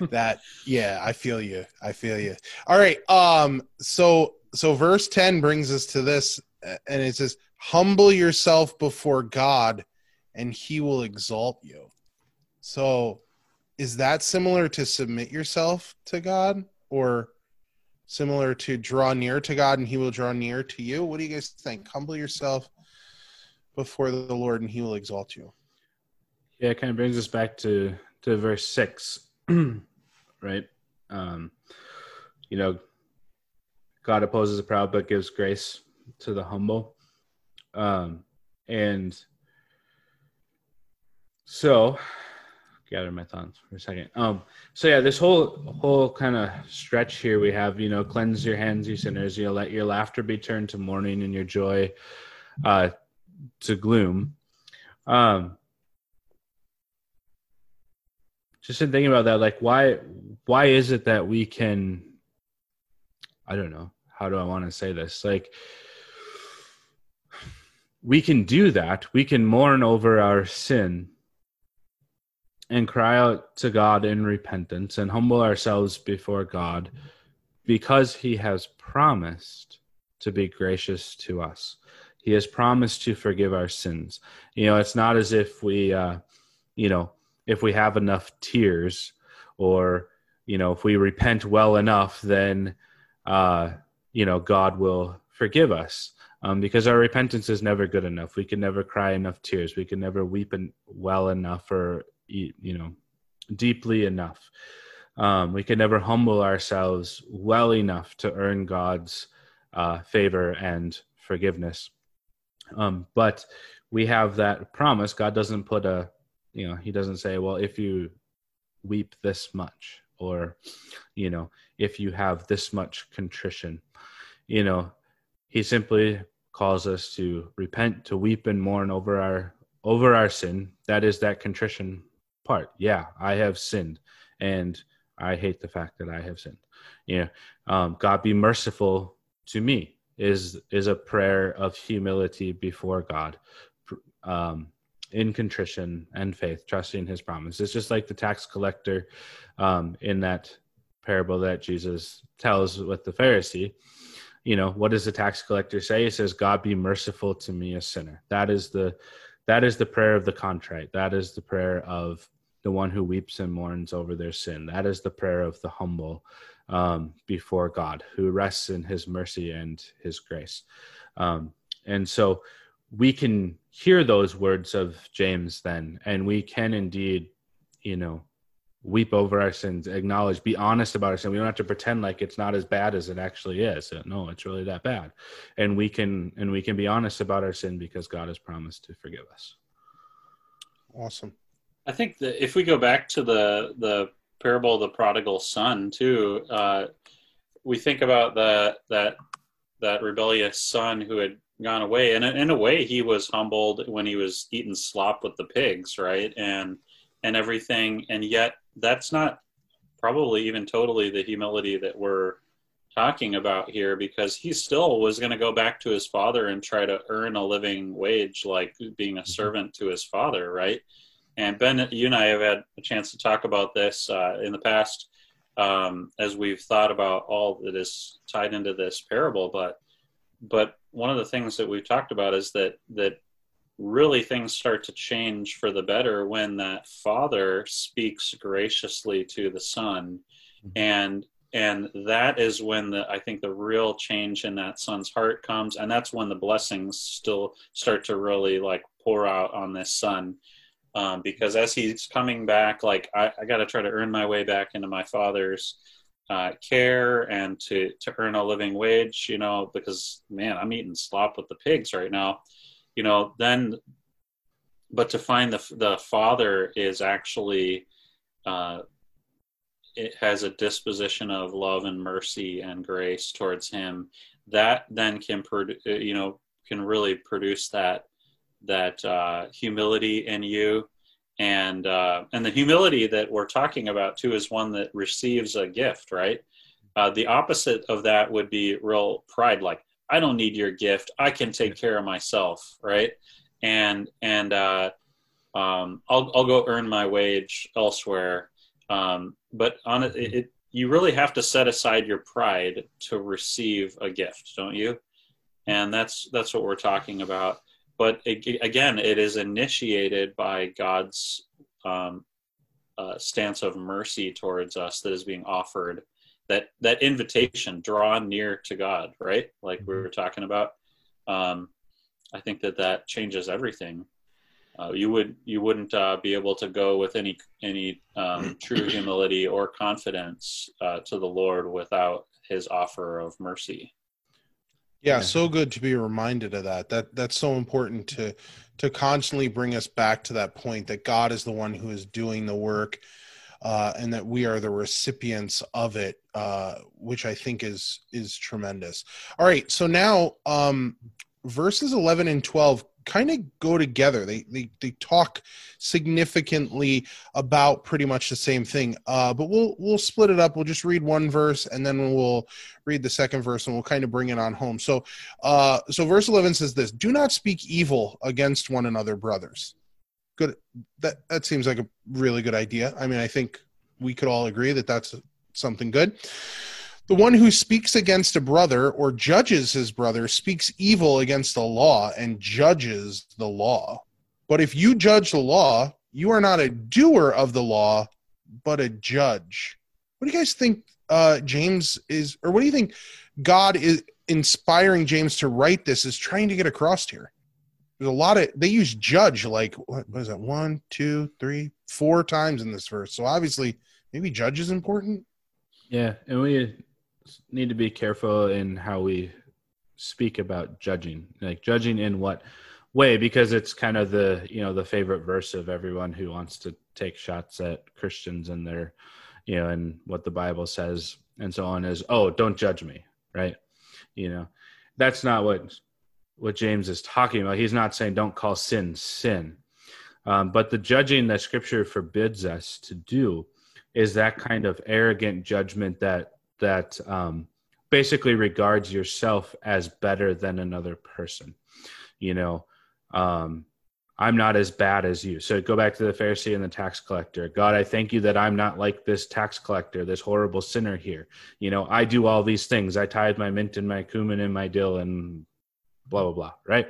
that, yeah, I feel you. I feel you. All right. Um, so, so verse 10 brings us to this, and it says, humble yourself before God and he will exalt you. So is that similar to submit yourself to God or similar to draw near to God and he will draw near to you? What do you guys think? Humble yourself before the Lord and he will exalt you. Yeah, it kind of brings us back to to verse 6. right? Um you know, God opposes the proud but gives grace to the humble. Um and so, gather my thoughts for a second. Um, so yeah, this whole whole kind of stretch here we have, you know, cleanse your hands, you sinners. You let your laughter be turned to mourning and your joy uh, to gloom. Um, just in thinking about that, like why why is it that we can? I don't know. How do I want to say this? Like we can do that. We can mourn over our sin and cry out to God in repentance and humble ourselves before God because he has promised to be gracious to us. He has promised to forgive our sins. You know, it's not as if we, uh, you know, if we have enough tears or you know if we repent well enough then uh you know god will forgive us um, because our repentance is never good enough we can never cry enough tears we can never weep well enough or you know deeply enough. Um, we can never humble ourselves well enough to earn god's uh, favor and forgiveness. Um, but we have that promise. God doesn't put a you know he doesn't say well if you weep this much or you know if you have this much contrition. You know he simply calls us to repent to weep and mourn over our over our sin. That is that contrition part yeah i have sinned and i hate the fact that i have sinned yeah um, god be merciful to me is is a prayer of humility before god um, in contrition and faith, trusting his promise. It's just like the tax collector um, in that parable that Jesus tells with the Pharisee. You know, what does the tax collector say? He says, God be merciful to me, a sinner. That is the that is the prayer of the contrite. That is the prayer of the one who weeps and mourns over their sin. That is the prayer of the humble um, before God, who rests in his mercy and his grace. Um, and so we can hear those words of James then, and we can indeed, you know, weep over our sins, acknowledge, be honest about our sin. We don't have to pretend like it's not as bad as it actually is. No, it's really that bad, and we can and we can be honest about our sin because God has promised to forgive us. Awesome. I think that if we go back to the the parable of the prodigal son too, uh, we think about the that that rebellious son who had gone away. And in a way, he was humbled when he was eating slop with the pigs, right? And and everything. And yet, that's not probably even totally the humility that we're talking about here, because he still was going to go back to his father and try to earn a living wage, like being a servant to his father, right? And Ben, you and I have had a chance to talk about this uh, in the past um, as we've thought about all that is tied into this parable, but but one of the things that we've talked about is that that really things start to change for the better when that father speaks graciously to the son mm-hmm. and and that is when the i think the real change in that son's heart comes and that's when the blessings still start to really like pour out on this son um, because as he's coming back like i, I got to try to earn my way back into my father's uh, care and to to earn a living wage you know because man i'm eating slop with the pigs right now you know then but to find the the father is actually uh, it has a disposition of love and mercy and grace towards him. That then can produ- uh, you know can really produce that that uh, humility in you. And uh, and the humility that we're talking about too is one that receives a gift right? Uh, the opposite of that would be real pride like i don't need your gift. I can take care of myself right? And and uh, um, I'll, I'll go earn my wage elsewhere. Um, but on it, it you really have to set aside your pride to receive a gift don't you? And that's that's what we're talking about but it, again, it is initiated by God's um, uh, stance of mercy towards us that is being offered. That that invitation, draw near to God, right? Like we mm-hmm. were talking about. Um, I think that that changes everything. Uh, you would you wouldn't uh, be able to go with any any um, true humility or confidence uh, to the Lord without His offer of mercy. Yeah, so good to be reminded of that. That that's so important to to constantly bring us back to that point that God is the one who is doing the work, uh, and that we are the recipients of it, uh, which I think is is tremendous. All right, so now um, verses eleven and twelve kind of go together. They they they talk significantly about pretty much the same thing. Uh, but we'll we'll split it up. We'll just read one verse and then we'll read the second verse and we'll kind of bring it on home. So uh, so verse eleven says this: Do not speak evil against one another, brothers. Good. That that seems like a really good idea. I mean, I think we could all agree that that's something good. The one who speaks against a brother or judges his brother speaks evil against the law and judges the law. But if you judge the law, you are not a doer of the law, but a judge. What do you guys think uh, James is, or what do you think God is inspiring James to write this is trying to get across here? There's a lot of, they use judge like, what was that, one, two, three, four times in this verse. So obviously, maybe judge is important. Yeah, and we need to be careful in how we speak about judging, like judging in what way, because it's kind of the you know the favorite verse of everyone who wants to take shots at Christians and their, you know, and what the Bible says and so on is, oh, don't judge me, right? You know, that's not what what James is talking about. He's not saying don't call sin sin, um, but the judging that Scripture forbids us to do is that kind of arrogant judgment that that um, basically regards yourself as better than another person. You know, um, I'm not as bad as you. So go back to the Pharisee and the tax collector. God, I thank you that I'm not like this tax collector, this horrible sinner here. You know, I do all these things. I tithe my mint and my cumin and my dill and blah blah blah. Right?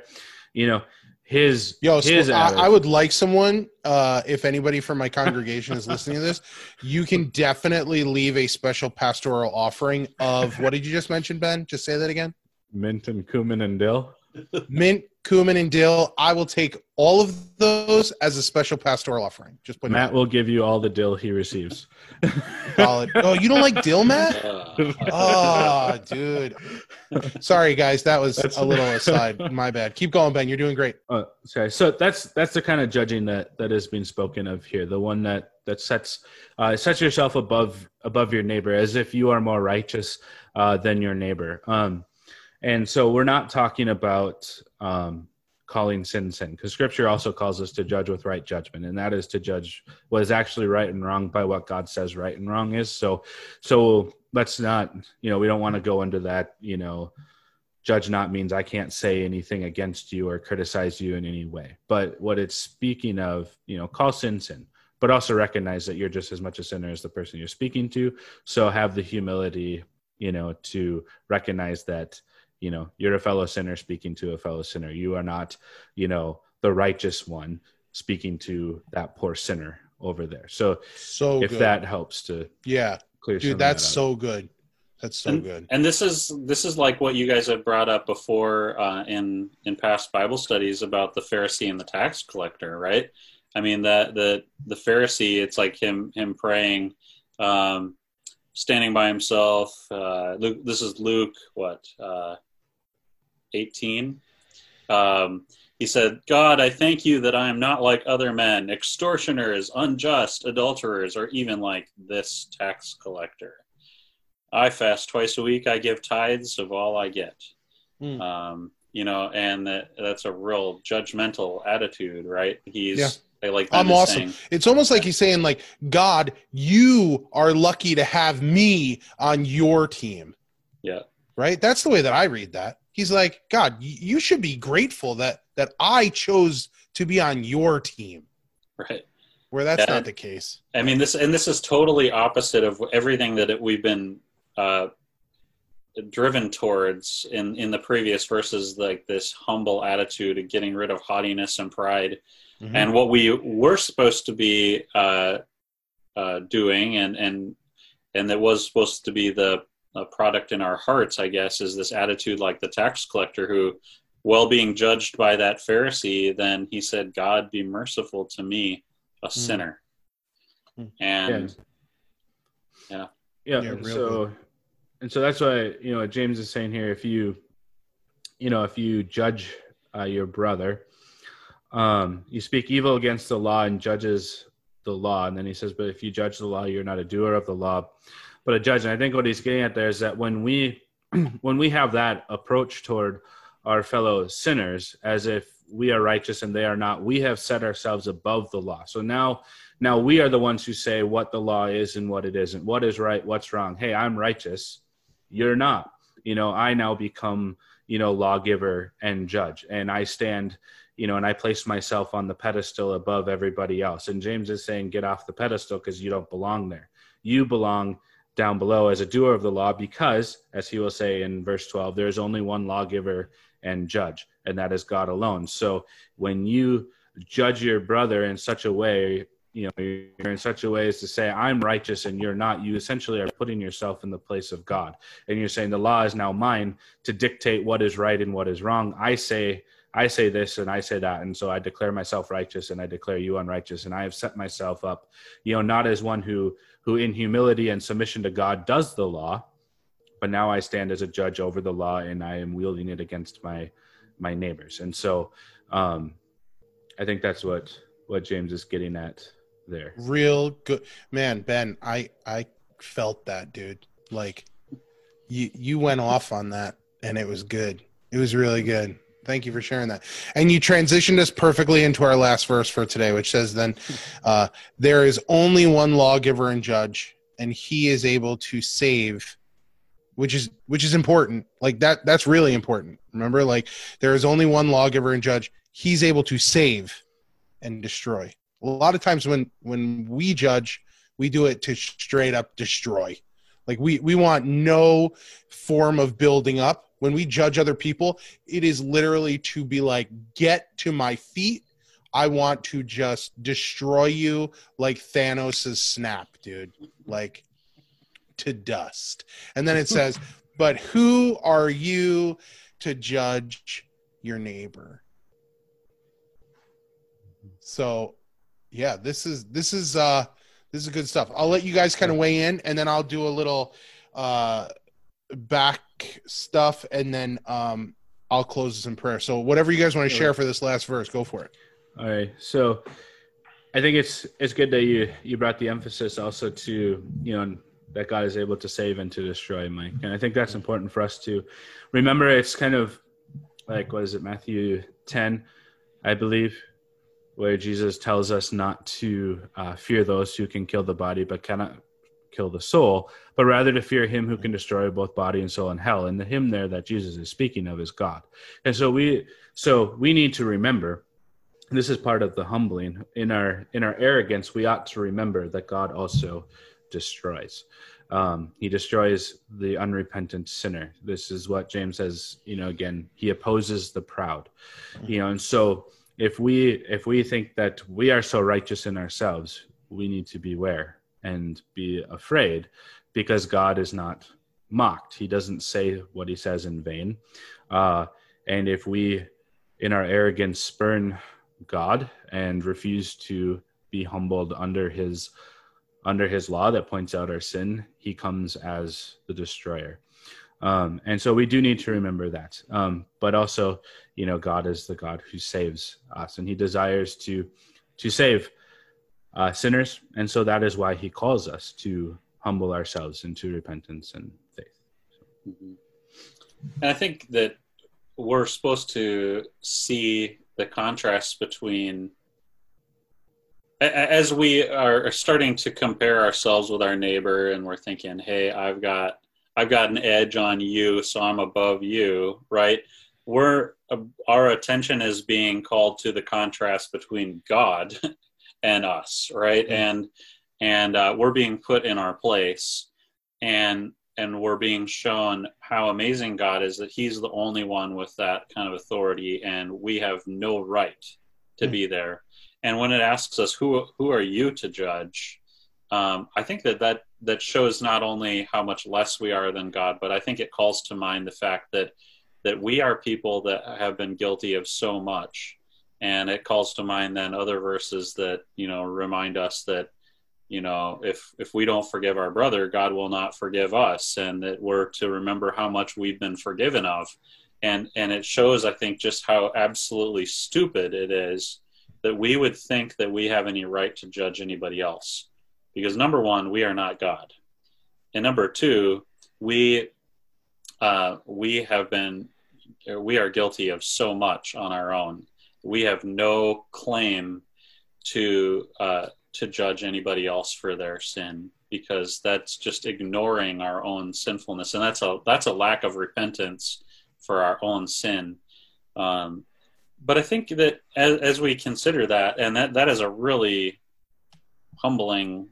You know, his Yo, his so I, I would like someone, uh, if anybody from my congregation is listening to this, you can definitely leave a special pastoral offering of what did you just mention, Ben? Just say that again. mint and cumin and dill. Mint, cumin, and dill. I will take all of those as a special pastoral offering. Just put Matt will give you all the dill he receives. solid. Oh, you don't like dill, Matt? Oh, dude. Sorry, guys. That was That's- a little aside. My bad. Keep going, Ben. You're doing great. Uh, sorry. So that's that's the kind of judging that that is being spoken of here. The one that that sets uh, sets yourself above above your neighbor, as if you are more righteous uh, than your neighbor. Um, and so we're not talking about um, calling sin sin, because Scripture also calls us to judge with right judgment, and that is to judge what is actually right and wrong by what God says right and wrong is. So, so let's not, you know, we don't want to go into that, you know judge not means I can't say anything against you or criticize you in any way. But what it's speaking of, you know, call sin sin, but also recognize that you're just as much a sinner as the person you're speaking to. So have the humility, you know, to recognize that, you know, you're a fellow sinner speaking to a fellow sinner. You are not, you know, the righteous one speaking to that poor sinner over there. So So if good. that helps to yeah, clear dude, that's that so good. That's so and, good. and this is this is like what you guys have brought up before uh, in in past Bible studies about the Pharisee and the tax collector, right? I mean that the the Pharisee, it's like him him praying, um, standing by himself. Uh, Luke, this is Luke what uh, eighteen. Um, he said, God, I thank you that I am not like other men, extortioners, unjust, adulterers, or even like this tax collector. I fast twice a week. I give tithes of all I get. Hmm. Um, you know, and that, that's a real judgmental attitude, right? He's Yeah. Like I'm awesome. saying, It's almost like he's saying, like, God, you are lucky to have me on your team. Yeah. Right? That's the way that I read that. He's like, God, you should be grateful that that I chose to be on your team. right. Where that's Yeah. not the case. I mean, this and this is totally opposite of everything that it, we've been uh, driven towards in in the previous verses, like this humble attitude of getting rid of haughtiness and pride. Mhm. and what we were supposed to be uh, uh, doing and and and that was supposed to be the uh, product in our hearts i guess is this attitude like the tax collector who while being judged by that pharisee then he said god be merciful to me a sinner. Hmm. and Yeah, Yeah, and real so and so that's why you know James is saying here if you you know if you judge uh, your brother, um, you speak evil against the law and judges the law, and then he says, but if you judge the law, you're not a doer of the law, but a judge. And I think what he's getting at there is that when we when we have that approach toward our fellow sinners as if we are righteous and they are not, we have set ourselves above the law. So now now we are the ones who say what the law is and what it isn't, what is right, what's wrong. Hey, I'm righteous, you're not. You know, I now become, you know, lawgiver and judge, and I stand, you know, and I place myself on the pedestal above everybody else. And James is saying, get off the pedestal because you don't belong there. You belong down below as a doer of the law because, as he will say in verse 12, there is only one lawgiver and judge, and that is God alone. So when you judge your brother in such a way you know you're in such a way as to say i'm righteous and you're not you essentially are putting yourself in the place of god and you're saying the law is now mine to dictate what is right and what is wrong i say i say this and i say that and so i declare myself righteous and i declare you unrighteous and i have set myself up you know not as one who who in humility and submission to god does the law but now i stand as a judge over the law and i am wielding it against my my neighbors and so um i think that's what what james is getting at there. Real good, man. Ben, I I felt that, dude. Like you you went off on that, and it was good. It was really good. Thank you for sharing that. And you transitioned us perfectly into our last verse for today, which says, "Then uh, there is only one lawgiver and judge, and he is able to save." Which is which is important. Like that. That's really important. Remember, like there is only one lawgiver and judge. He's able to save and destroy a lot of times when when we judge we do it to straight up destroy like we we want no form of building up when we judge other people it is literally to be like get to my feet. I want to just destroy you like thanos's snap dude like to dust. And then it says but who are you to judge your neighbor? So yeah, this is this is uh this is good stuff. I'll let you guys kind of weigh in, and then I'll do a little uh back stuff, and then um I'll close this in prayer. So whatever you guys want to share for this last verse, go for it. All right. So I think it's it's good that you you brought the emphasis also to you know that God is able to save and to destroy, Mike. And I think that's important for us to remember. It's kind of like what is it, Matthew ten, I believe, where Jesus tells us not to uh, fear those who can kill the body but cannot kill the soul, but rather to fear him who can destroy both body and soul in hell. And the him there that Jesus is speaking of is God. And so we so we need to remember this is part of the humbling in our in our arrogance we ought to remember that god also destroys um, he destroys the unrepentant sinner this is what james says you know again he opposes the proud you know and so if we if we think that we are so righteous in ourselves we need to beware and be afraid because god is not mocked. He doesn't say what he says in vain. Uh, and if we in our arrogance spurn god and refuse to be humbled under his under his law that points out our sin he comes as the destroyer. Um, and so we do need to remember that. Um, but also, you know, God is the God who saves us, and He desires to to save uh, sinners, and so that is why He calls us to humble ourselves into repentance and faith. Mm-hmm. And I think that we're supposed to see the contrast between as we are starting to compare ourselves with our neighbor and we're thinking hey i've got I've got an edge on you, so I'm above you, right? We're our attention is being called to the contrast between God and us, right? Mm-hmm. And and uh, we're being put in our place, and and we're being shown how amazing God is that He's the only one with that kind of authority, and we have no right to mm-hmm. be there. And when it asks us, "Who who are you to judge?" Um, I think that that that shows not only how much less we are than God, but I think it calls to mind the fact that that we are people that have been guilty of so much, and it calls to mind then other verses that you know remind us that you know if if we don't forgive our brother, God will not forgive us, and that we're to remember how much we've been forgiven of, and and it shows I think just how absolutely stupid it is that we would think that we have any right to judge anybody else. Because number one, we are not God, and number two, we uh, we have been we are guilty of so much on our own. We have no claim to uh, to judge anybody else for their sin because that's just ignoring our own sinfulness, and that's a that's a lack of repentance for our own sin. Um, but I think that as, as we consider that, and that that is a really humbling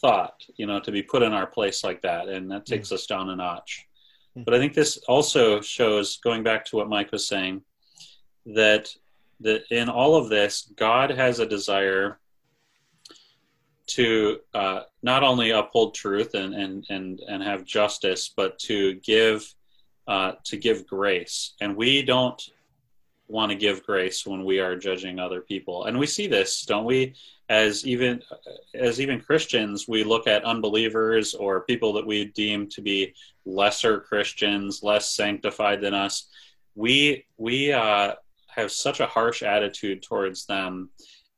thought, you know, to be put in our place like that, and that takes mm. us down a notch. Mm. But I think this also shows, going back to what Mike was saying, that that in all of this, God has a desire to uh, not only uphold truth and, and, and, and have justice, but to give uh, to give grace. And we don't want to give grace when we are judging other people. And we see this, don't we? As even as even Christians, we look at unbelievers or people that we deem to be lesser Christians, less sanctified than us. We we uh, have such a harsh attitude towards them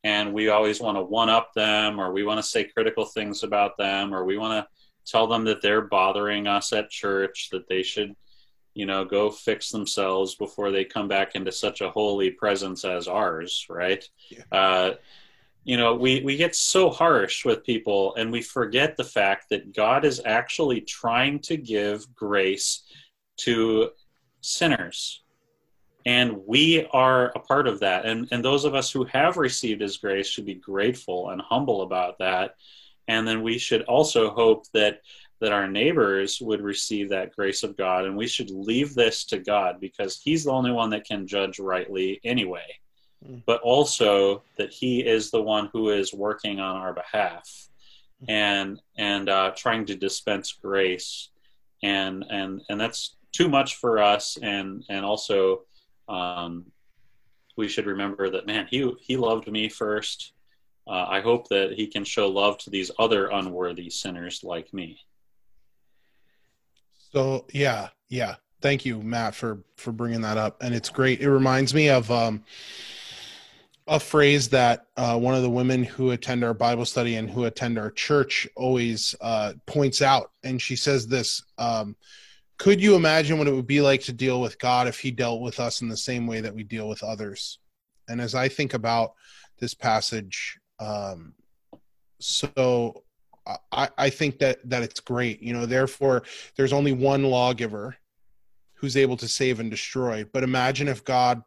and we always want to one up them or we want to say critical things about them or we want to tell them that they're bothering us at church that they should you know go fix themselves before they come back into such a holy presence as ours right yeah. uh, you know we we get so harsh with people and we forget the fact that god is actually trying to give grace to sinners and we are a part of that. And and those of us who have received his grace should be grateful and humble about that. And then we should also hope that that our neighbors would receive that grace of God. And we should leave this to God because he's the only one that can judge rightly anyway. Mm. but also that he is the one who is working on our behalf mm. and and uh, trying to dispense grace. And and and that's too much for us. And and also um, we should remember that man he he loved me first. Uh, i hope that he can show love to these other unworthy sinners like me. So yeah yeah. Thank you matt for for bringing that up. And it's great. It reminds me of um a phrase that uh, one of the women who attend our Bible study and who attend our church always uh, points out, and she says this: um, could you imagine what it would be like to deal with God if he dealt with us in the same way that we deal with others? And as I think about this passage, um, so I, I think that that it's great. You know, therefore, there's only one lawgiver who's able to save and destroy. But imagine if God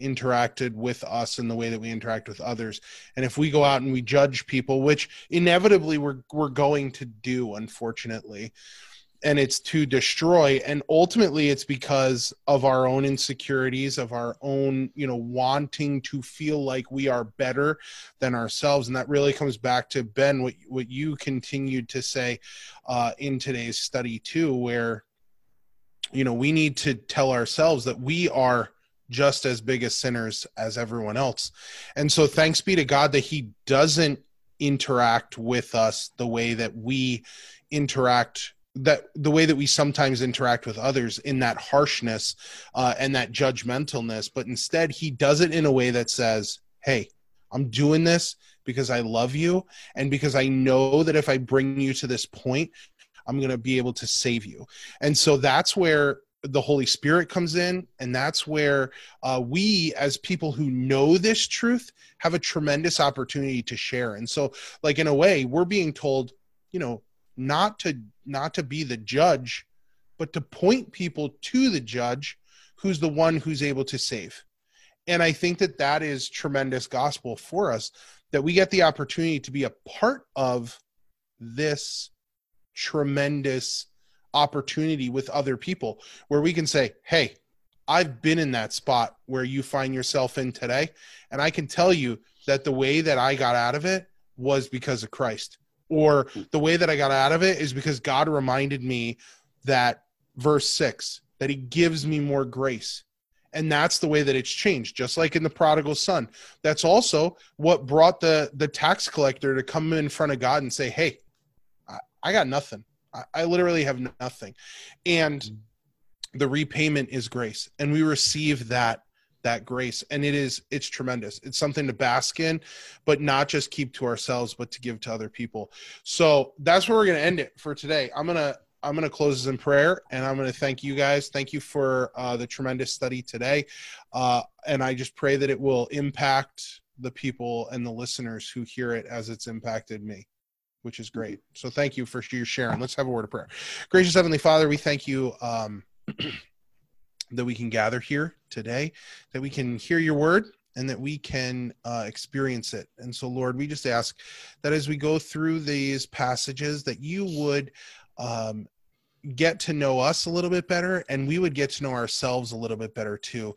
interacted with us in the way that we interact with others and if we go out and we judge people which inevitably we're we're going to do unfortunately and it's to destroy and ultimately it's because of our own insecurities of our own you know wanting to feel like we are better than ourselves. And that really comes back to ben what what you continued to say uh, in today's study too where you know we need to tell ourselves that we are just as big as sinners as everyone else. And so thanks be to god that he doesn't interact with us the way that we interact that the way that we sometimes interact with others in that harshness uh, and that judgmentalness but instead he does it in a way that says hey i'm doing this because i love you and because i know that if i bring you to this point i'm going to be able to save you. And so that's where the holy spirit comes in and that's where uh, we as people who know this truth have a tremendous opportunity to share. And so like in a way we're being told you know not to not to be the judge but to point people to the judge who's the one who's able to save. And i think that that is tremendous gospel for us that we get the opportunity to be a part of this tremendous opportunity with other people where we can say hey i've been in that spot where you find yourself in today and i can tell you that the way that i got out of it was because of christ or the way that I got out of it is because God reminded me that verse 6 that he gives me more grace. And that's the way that it's changed, just like in the prodigal son. That's also what brought the the tax collector to come in front of God and say, "Hey, I, I got nothing. I, I literally have nothing," and the repayment is grace, and we receive that that grace and it is it's tremendous. It's something to bask in but not just keep to ourselves but to give to other people. So that's where we're going to end it for today. I'm going to i'm going to close this in prayer and i'm going to thank you guys. Thank you for uh, the tremendous study today. Uh, and i just pray that it will impact the people and the listeners who hear it as it's impacted me which is great. So thank you for your sharing. Let's have a word of prayer. Gracious heavenly father we thank you um, that we can gather here today, that we can hear your word and that we can uh, experience it. And so, Lord, we just ask that as we go through these passages, that you would um, get to know us a little bit better and we would get to know ourselves a little bit better too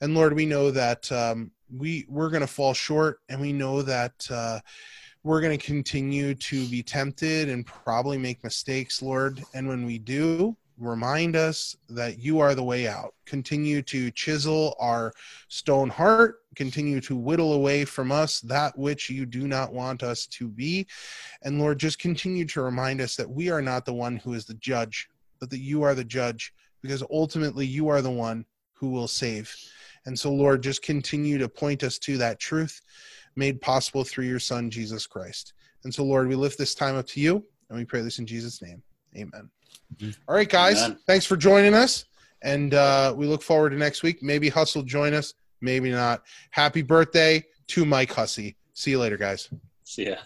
and lord we know that um, we we're going to fall short and we know that uh, we're going to continue to be tempted and probably make mistakes lord and when we do remind us that you are the way out. Continue to chisel our stone heart. Continue to whittle away from us that which you do not want us to be. And lord just continue to remind us that we are not the one who is the judge but that you are the judge because ultimately you are the one who will save. And so lord just continue to point us to that truth made possible through your son jesus christ. And so lord we lift this time up to you and we pray this in jesus name amen all right, guys. Amen. Thanks for joining us. And uh, we look forward to next week. Maybe Hussey'll join us, maybe not. Happy birthday to Mike Hussey. See you later, guys. See ya.